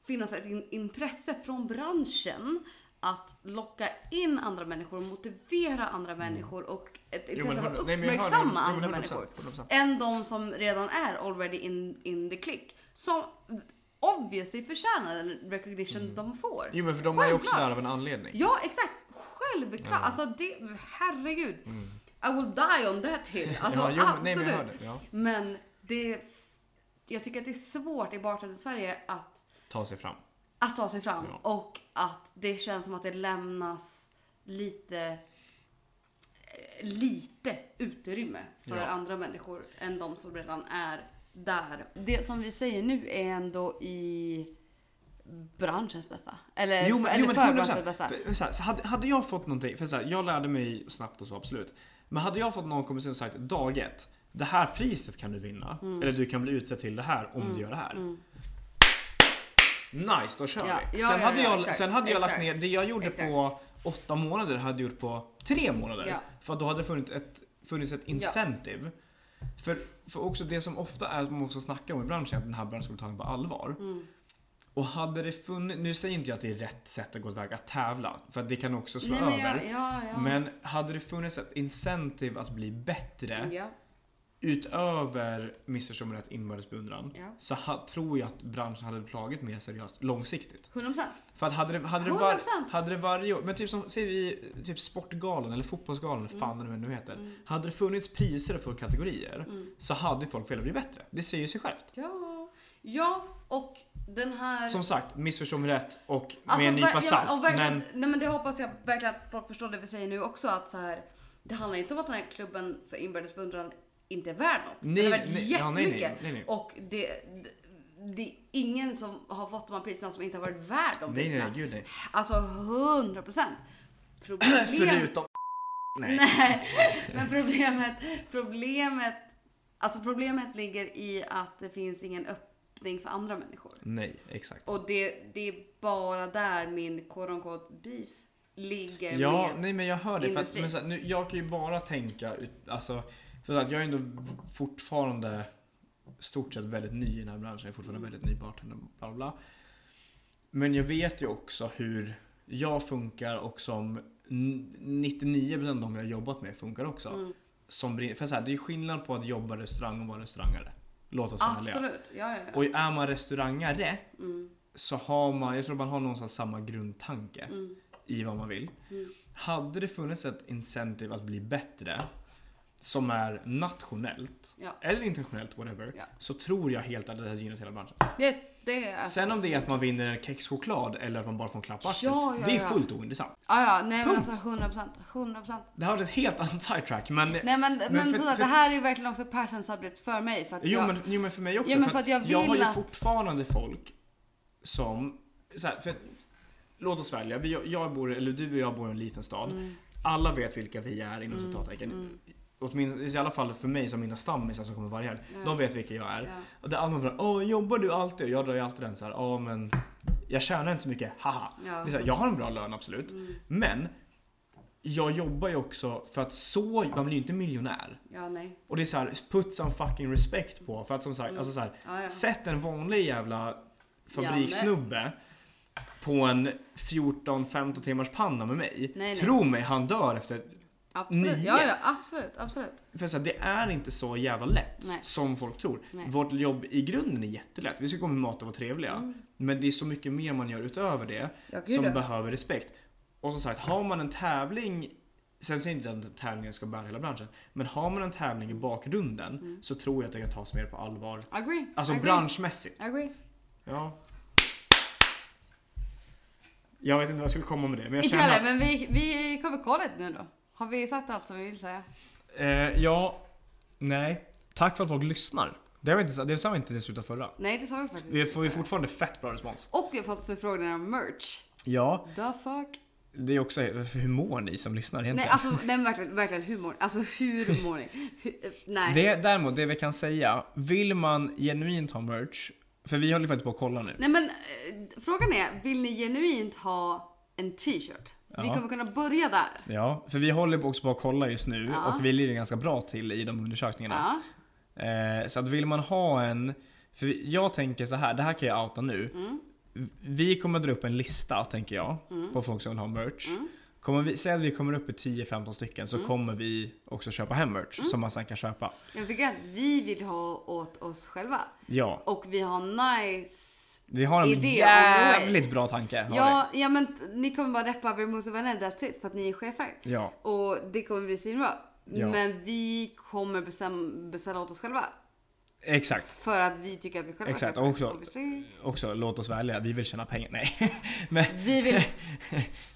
finnas ett in, intresse från branschen att locka in andra människor, motivera andra människor och ett Mm. Intresse av att uppmärksamma andra 100%, människor. 100%. Än de som redan är already in, in the click. Som obviously förtjänar den recognition de får. Mm. Jo men för de är ju också Självklart. där av en anledning. Ja, exakt. Självklart. Alltså det, herregud. I will die on that hill. Alltså Mm. ja, jo, men- nej, absolut. men det. Ja. Men det, jag tycker att det är svårt i bartender Sverige att, Ta sig fram. att ta sig fram. Ja. Och att det känns som att det lämnas lite, eh, lite utrymme för Ja. andra människor än de som redan är där. Det som vi säger nu är ändå i branschens bästa. Eller, Jo men, eller jo, för 100%. branschens bästa. För, så här, så hade, hade jag fått någonting, för så här, jag lärde mig snabbt och så absolut. Men hade jag fått någon kommit in och sagt dag ett, det här priset kan du vinna. Mm. Eller du kan bli utsedd till det här om du gör det här. Nice, då kör Ja, vi. ja, sen, ja, hade ja, jag, exakt, sen hade jag lagt exakt, ner, det jag gjorde exakt. på åtta månader hade jag gjort på tre månader. För då hade det funnits ett, funnits ett incentive. För, för också det som ofta är, som man också snackar om i branschen, att den här branschen skulle ta på allvar. Mm. Och hade det funnits, nu säger inte jag att det är rätt sätt att gå tillväga att tävla, för att det kan också slå Nej, men över. ja, ja, ja. Men hade det funnits ett incentive att bli bättre ja. Utöver missförstå mig rätt inbördes beundran Ja. så ha, tror jag att branschen hade tagit mer seriöst långsiktigt. 100%. För att hade det, hade det, var, 100%. hade det varje år, men typ som säger vi typ Sportgalan eller Fotbollsgalan, eller fan mm. det nu heter. Mm. Hade det funnits priser för kategorier Mm. så hade folk velat bli bättre. Det säger ju sig självt. Ja. ja, och den här... Som sagt, missförstå mig rätt och Alltså, med en nypa salt. Ja, men nej, men det hoppas jag verkligen att folk förstår det vi säger nu också. Att så här, det handlar inte om att den här klubben för inbördes beundran inte är värd något. Nej, den är värd nej, ja, nej, nej, jättemycket. nej, nej. Och det, det, det är ingen som har fått de här priserna som inte har varit värd de nej, priserna. nej, gud nej. Alltså 100 procent. Problem... Förutom... Nej. Nej, men problemet, problemet, alltså problemet ligger i att det finns ingen öppning för andra människor. Nej, exakt. Och det, det är bara där min quote unquote beef ligger Ja, med nej men jag hör det. För att, industrin. men så här, nu, jag kan ju bara tänka, alltså, för att jag är ändå fortfarande stort sett väldigt ny i den här branschen. Jag är fortfarande väldigt ny bartender, bla bla. Men jag vet ju också hur jag funkar och som n- 99% av de jag har jobbat med funkar också. Mm. Som, för så här, det är skillnad på att jobba i restaurang och vara restaurangare. Låt oss vara. Absolut, ja ja ja. Och är man restaurangare Mm, så har man, jag tror man har någonstans samma grundtanke mm, i vad man vill. mm. Hade det funnits ett incentive att bli bättre som är nationellt Ja. eller internationellt, whatever, Ja. så tror jag helt att det hade gynnat hela branschen. Det, det är Sen om det är att man vinner en kexchoklad eller att man bara får en klapp på axeln, Ja, det är fullt ointressant. Ja, ja, nej men Punkt. alltså 100 procent, 100 procent. Det har varit ett helt annat sidetrack, men... Nej men, men, Men för- sådär, för- det här är verkligen också passion subject för mig. För att Jo, jag, men, jo men för mig också. Ja, men för att jag jag har vill ju att- fortfarande folk som... Så här, för, låt oss välja. Vi, jag bor, eller du och jag bor i en liten stad. Mm, Alla vet vilka vi är inom Mm, citattecken. mm. Åtminstone, I alla fall för mig som mina stammisar som kommer varje helg. Ja. De vet vilka jag är. ja. Och det allmänt frågar Åh, jobbar du alltid? Och jag drar ju alltid den så här, ja men jag tjänar inte så mycket, haha. Ja. Det är så här, jag har en bra lön absolut. Mm, Men jag jobbar ju också för att så, man blir ju inte miljonär. ja, nej. Och det är så här, put some fucking respect på. För att som sagt, Mm. alltså så här, Ja, ja. sätt en vanlig jävla fabrikssnubbe på en 14-15 timmars panna med mig. Nej, nej. Tro mig, han dör efter Absolut. nio. Ja, ja, absolut, absolut. För så här, det är inte så jävla lätt Nej. som folk tror. Nej. Vårt jobb i grunden är jättelätt. Vi ska komma med mat och vara trevliga. Mm. Men det är så mycket mer man gör utöver det som behöver respekt. Och som sagt, har man en tävling Sen säger jag inte att tävlingen ska bära hela branschen. Men har man en tävling i bakgrunden Mm. så tror jag att det kan tas mer på allvar. Agree. Alltså agree. branschmässigt. Agree. Ja. Jag vet inte vad jag skulle komma med det. Men jag Inte känner heller, att, men vi, vi kommer kolla det nu då. Har vi sagt allt som vi vill säga? eh, ja, nej. Tack för att folk lyssnar. Det, inte, det sa vi inte i slutet av förra. Nej, det sa vi faktiskt Vi inte. får ju fortfarande fett bra respons. Och vi har fått förfrågningar om merch. Ja, The fuck? det är också, hur mår ni som lyssnar egentligen? Nej, alltså nej, verkligen, verkligen humor. Alltså hur mår ni? Hur, eh, nej. Det, däremot, det vi kan säga, vill man genuint ha merch För vi håller faktiskt på att kolla nu. Nej men eh, frågan är, vill ni genuint ha en t-shirt? Vi Ja. kommer kunna börja där. Ja, för vi håller också på att kolla just nu Ja. och vi ligger ganska bra till i de undersökningarna. Ja. Eh, så att vill man ha en, för jag tänker så här, det här kan jag outa nu. Mm. Vi kommer dra upp en lista, tänker jag, Mm. på folk som vill ha merch. Mm. Kommer vi, säg att vi kommer upp i 10-15 stycken så Mm. kommer vi också köpa hem merch som man sen kan köpa. Jag tycker att vi vill ha åt oss själva. Ja, Och vi har nice vi har en Idé jävligt bra tanke. Ja, ja men ni kommer bara reppa Vermouth och vänner, that's it. För att ni är chefer. Ja, Och det kommer bli svinbra. Ja. Men vi kommer bestäm- beställa åt oss själva. exakt. För att vi tycker att vi själva Exakt, och också-. Också, låt oss välja, vi vill tjäna pengar. Nej. men, Vi vill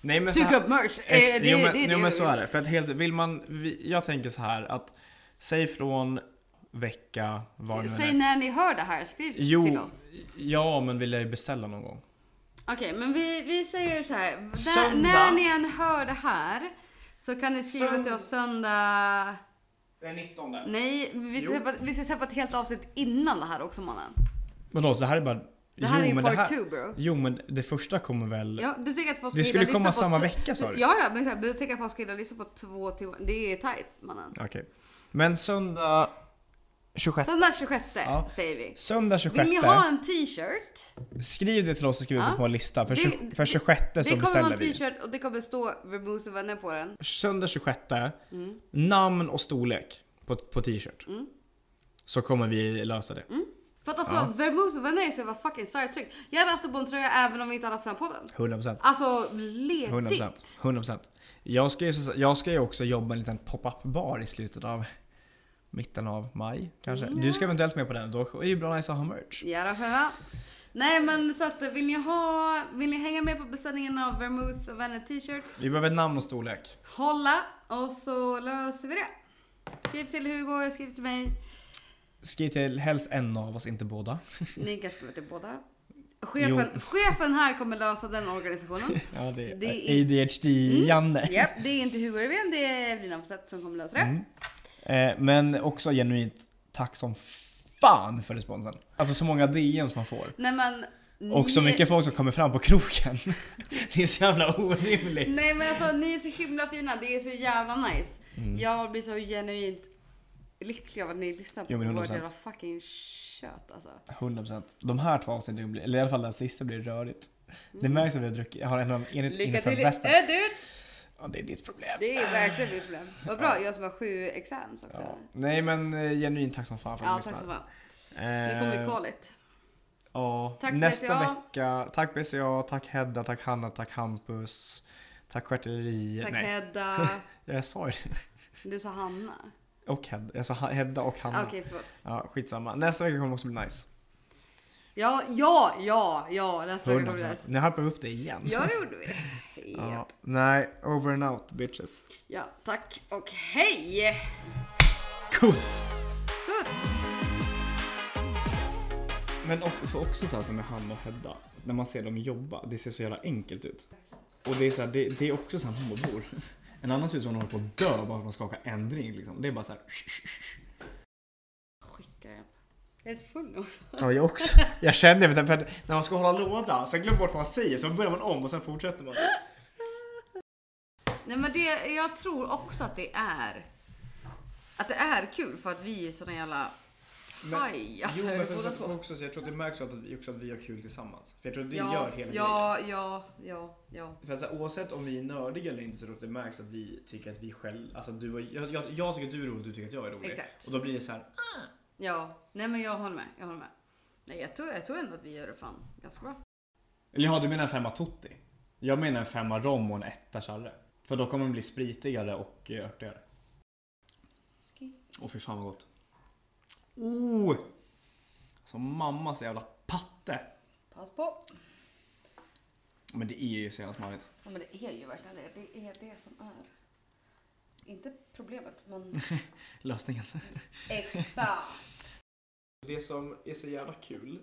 nej men här, upp merch. Eh, ex, det, jo, men, det, jo, det men så är det. För att helt, vill man, jag tänker så här att, säg från vecka, än Säg är. när ni hör det här, skriv Jo, till oss. ja men vill jag ju beställa någon gång. Okej, men vi, vi säger så här. Söndag. när ni än hör det här så kan ni skriva Sönd- till oss söndag. Den 19. Nej, vi ska, Jo. släppa, vi ska släppa ett helt avsnitt innan det här också mannen. Vadå, så det här är bara... Det här är ju men part här, two bro. Jo men det första kommer väl... Ja, du tycker att folk det skulle komma samma vecka sa du? Ja, ja, men du tycker att folk ska gilla lyssna på två timmar. Det är tight mannen. Okej. Men söndag 26. Söndag 26 Ja. säger vi. Söndag 26. Vill ni ha en t-shirt? Skriv det till oss så skriver vi Ja. på en lista. För, Det- 20, för 26 Det så kommer vara beställer en vi. t-shirt och det kommer stå Vermouth och vänner på den. Söndag 26. Mm. Namn och storlek på, på t-shirt. Mm. Så kommer vi lösa det. För att alltså Ja. Vermouth och vänner är så jävla fucking Star Trek. Jag hade haft det på en tröja även om vi inte hade haft den på den. 100%. Alltså 100%. ledigt. 100%. Jag ska, ju, jag ska ju också jobba en liten pop-up bar i slutet av mitten av maj kanske. Mm. Du ska eventuellt med på den. Då är det ju bra nice att ha merch. Ja då, själva. Nej men så att vill ni ha, vill ni hänga med på beställningen av Vermouth och vänner t-shirts? Vi behöver ett namn och storlek. Hålla och så löser vi det. Skriv till Hugo, skriv till mig. Skriv till helst en av oss, inte båda. Ni kan skriva till båda. Chefen, chefen här kommer lösa den organisationen. Ja, det är, Det är- ADHD-Janne. Japp, det är inte Hugo Revén, det är Evelina Forsett som kommer lösa det. Mm. Eh, men också genuint tack som fan för responsen. Alltså så många DMs man får. Nej men. Och så ni- mycket folk som kommer fram på kroken. Det är så jävla orimligt. Nej men alltså ni är så himla fina, det är så jävla nice. Mm. Jag blir så genuint lycklig av att ni lyssnar på Jo, vårt 100%. jävla fucking kött alltså. 100%. De här två avsnitten eller i alla fall det sista blir rörigt. Det Mm. märks att vi har druckit, jag har en av enligt Lycka till bästa. Edit! Ja, det är ditt problem. Det är verkligen mitt problem. Vad bra, jag som har sju exams också. Ja. Nej men eh, genuint tack som fan för att Ja, tack så lyssnar. fan. Det kommer bli Eh. Ja, Tack, nästa BCA. vecka. Tack BCA, tack Hedda, tack Hanna, tack Hampus. Tack Stjärtelleriet. Tack Nej, Hedda. jag sa ju det. Du sa Hanna. Och Hedda. Jag sa Ha- Hedda och Hanna. Okej, förlåt. Ja, skitsamma. Nästa vecka kommer också bli nice. Ja, ja, ja, ja. Nästa vecka kommer det 100%. nice. Nu harpar vi upp det igen. Ja, det gjorde vi. Ja. Ja. Nej, over and out bitches. ja, tack och hej! Kutt! Gutt! Men också, också så här som med Hanna och Hedda. När man ser dem jobba, det ser så jävla enkelt ut. Och det är, så här, det, det är också så här morbor. En annan ser ut som hon håller på att dö bara för att man skakar en drink liksom. Det är bara så här. Skickar jag. Jag är lite full nu också. Ja, jag också. Jag känner det, för att när man ska hålla låda, sen glömmer bort vad man säger, så börjar man om och sen fortsätter man. Nej men det, jag tror också att det är att det är kul för att vi är såna jävla haj. Alltså, jo, men för, för också, så jag tror att det märks att vi, också att vi har kul tillsammans. För jag tror att det ja, gör hela ja, ja, ja, ja. grejen. För att, så här, oavsett om vi är nördiga eller inte så tror jag att det märks att vi tycker att vi själva, alltså du och, jag, jag, jag tycker att du är rolig, du tycker att jag är rolig. Exakt. Och då blir det så här, Ja, nej men jag håller med. Jag håller med. Nej, jag tror, jag tror ändå att vi gör det fan ganska bra. eller ja, du menar en femma Totti? Jag menar en femma rom och en etta Charre. För då kommer de bli spritigare och örtigare. Åh fy fan vad gott. Oh! Som mammas jävla patte. Pass på. Men det är ju så jävla smarrigt. Ja men det är ju verkligen det. Det är det som är. Inte problemet men Lösningen. exakt. Det som är så jävla kul,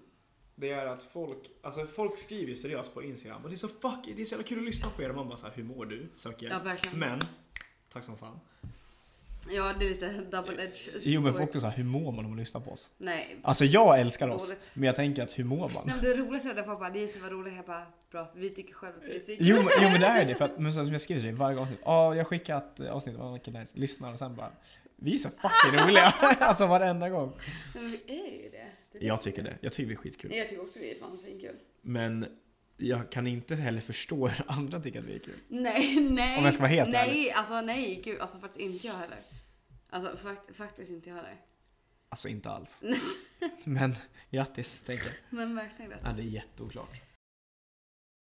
det är att folk, alltså folk skriver ju seriöst på Instagram och det är så fuck, det är så jävla kul att lyssna på er och man bara så här, hur mår du? Söker Ja hjälp. verkligen. Men, tack som fan. Ja, det är lite double edge Jo men sword. också så här, hur mår man om man lyssnar på oss? Nej. Alltså jag älskar oss, Dåligt. men jag tänker att hur mår man? Nej, men det roligaste är att folk bara, det är så vad roligt. Jag bara, bra, vi tycker själva att det är svinkul. Jo, men- jo men det är det, för att men som jag skriver i varje avsnitt, ja jag skickar ett avsnitt, oh, okay, nice. lyssnar och sen bara Vi är så fucking roliga! alltså varenda gång. Men vi är ju det. det är Jag tycker är det, jag tycker vi är skitkul. Jag tycker också vi är fan svinkul. Men jag kan inte heller förstå hur andra tycker att vi är kul. Nej, nej. Om jag ska vara helt nej, ärlig. alltså nej, gud. Alltså faktiskt inte jag heller. Alltså fakt, faktiskt inte jag heller. Alltså inte alls. Men grattis, tänker jag. Men verkligen rätt. Ja, det är jätteoklart.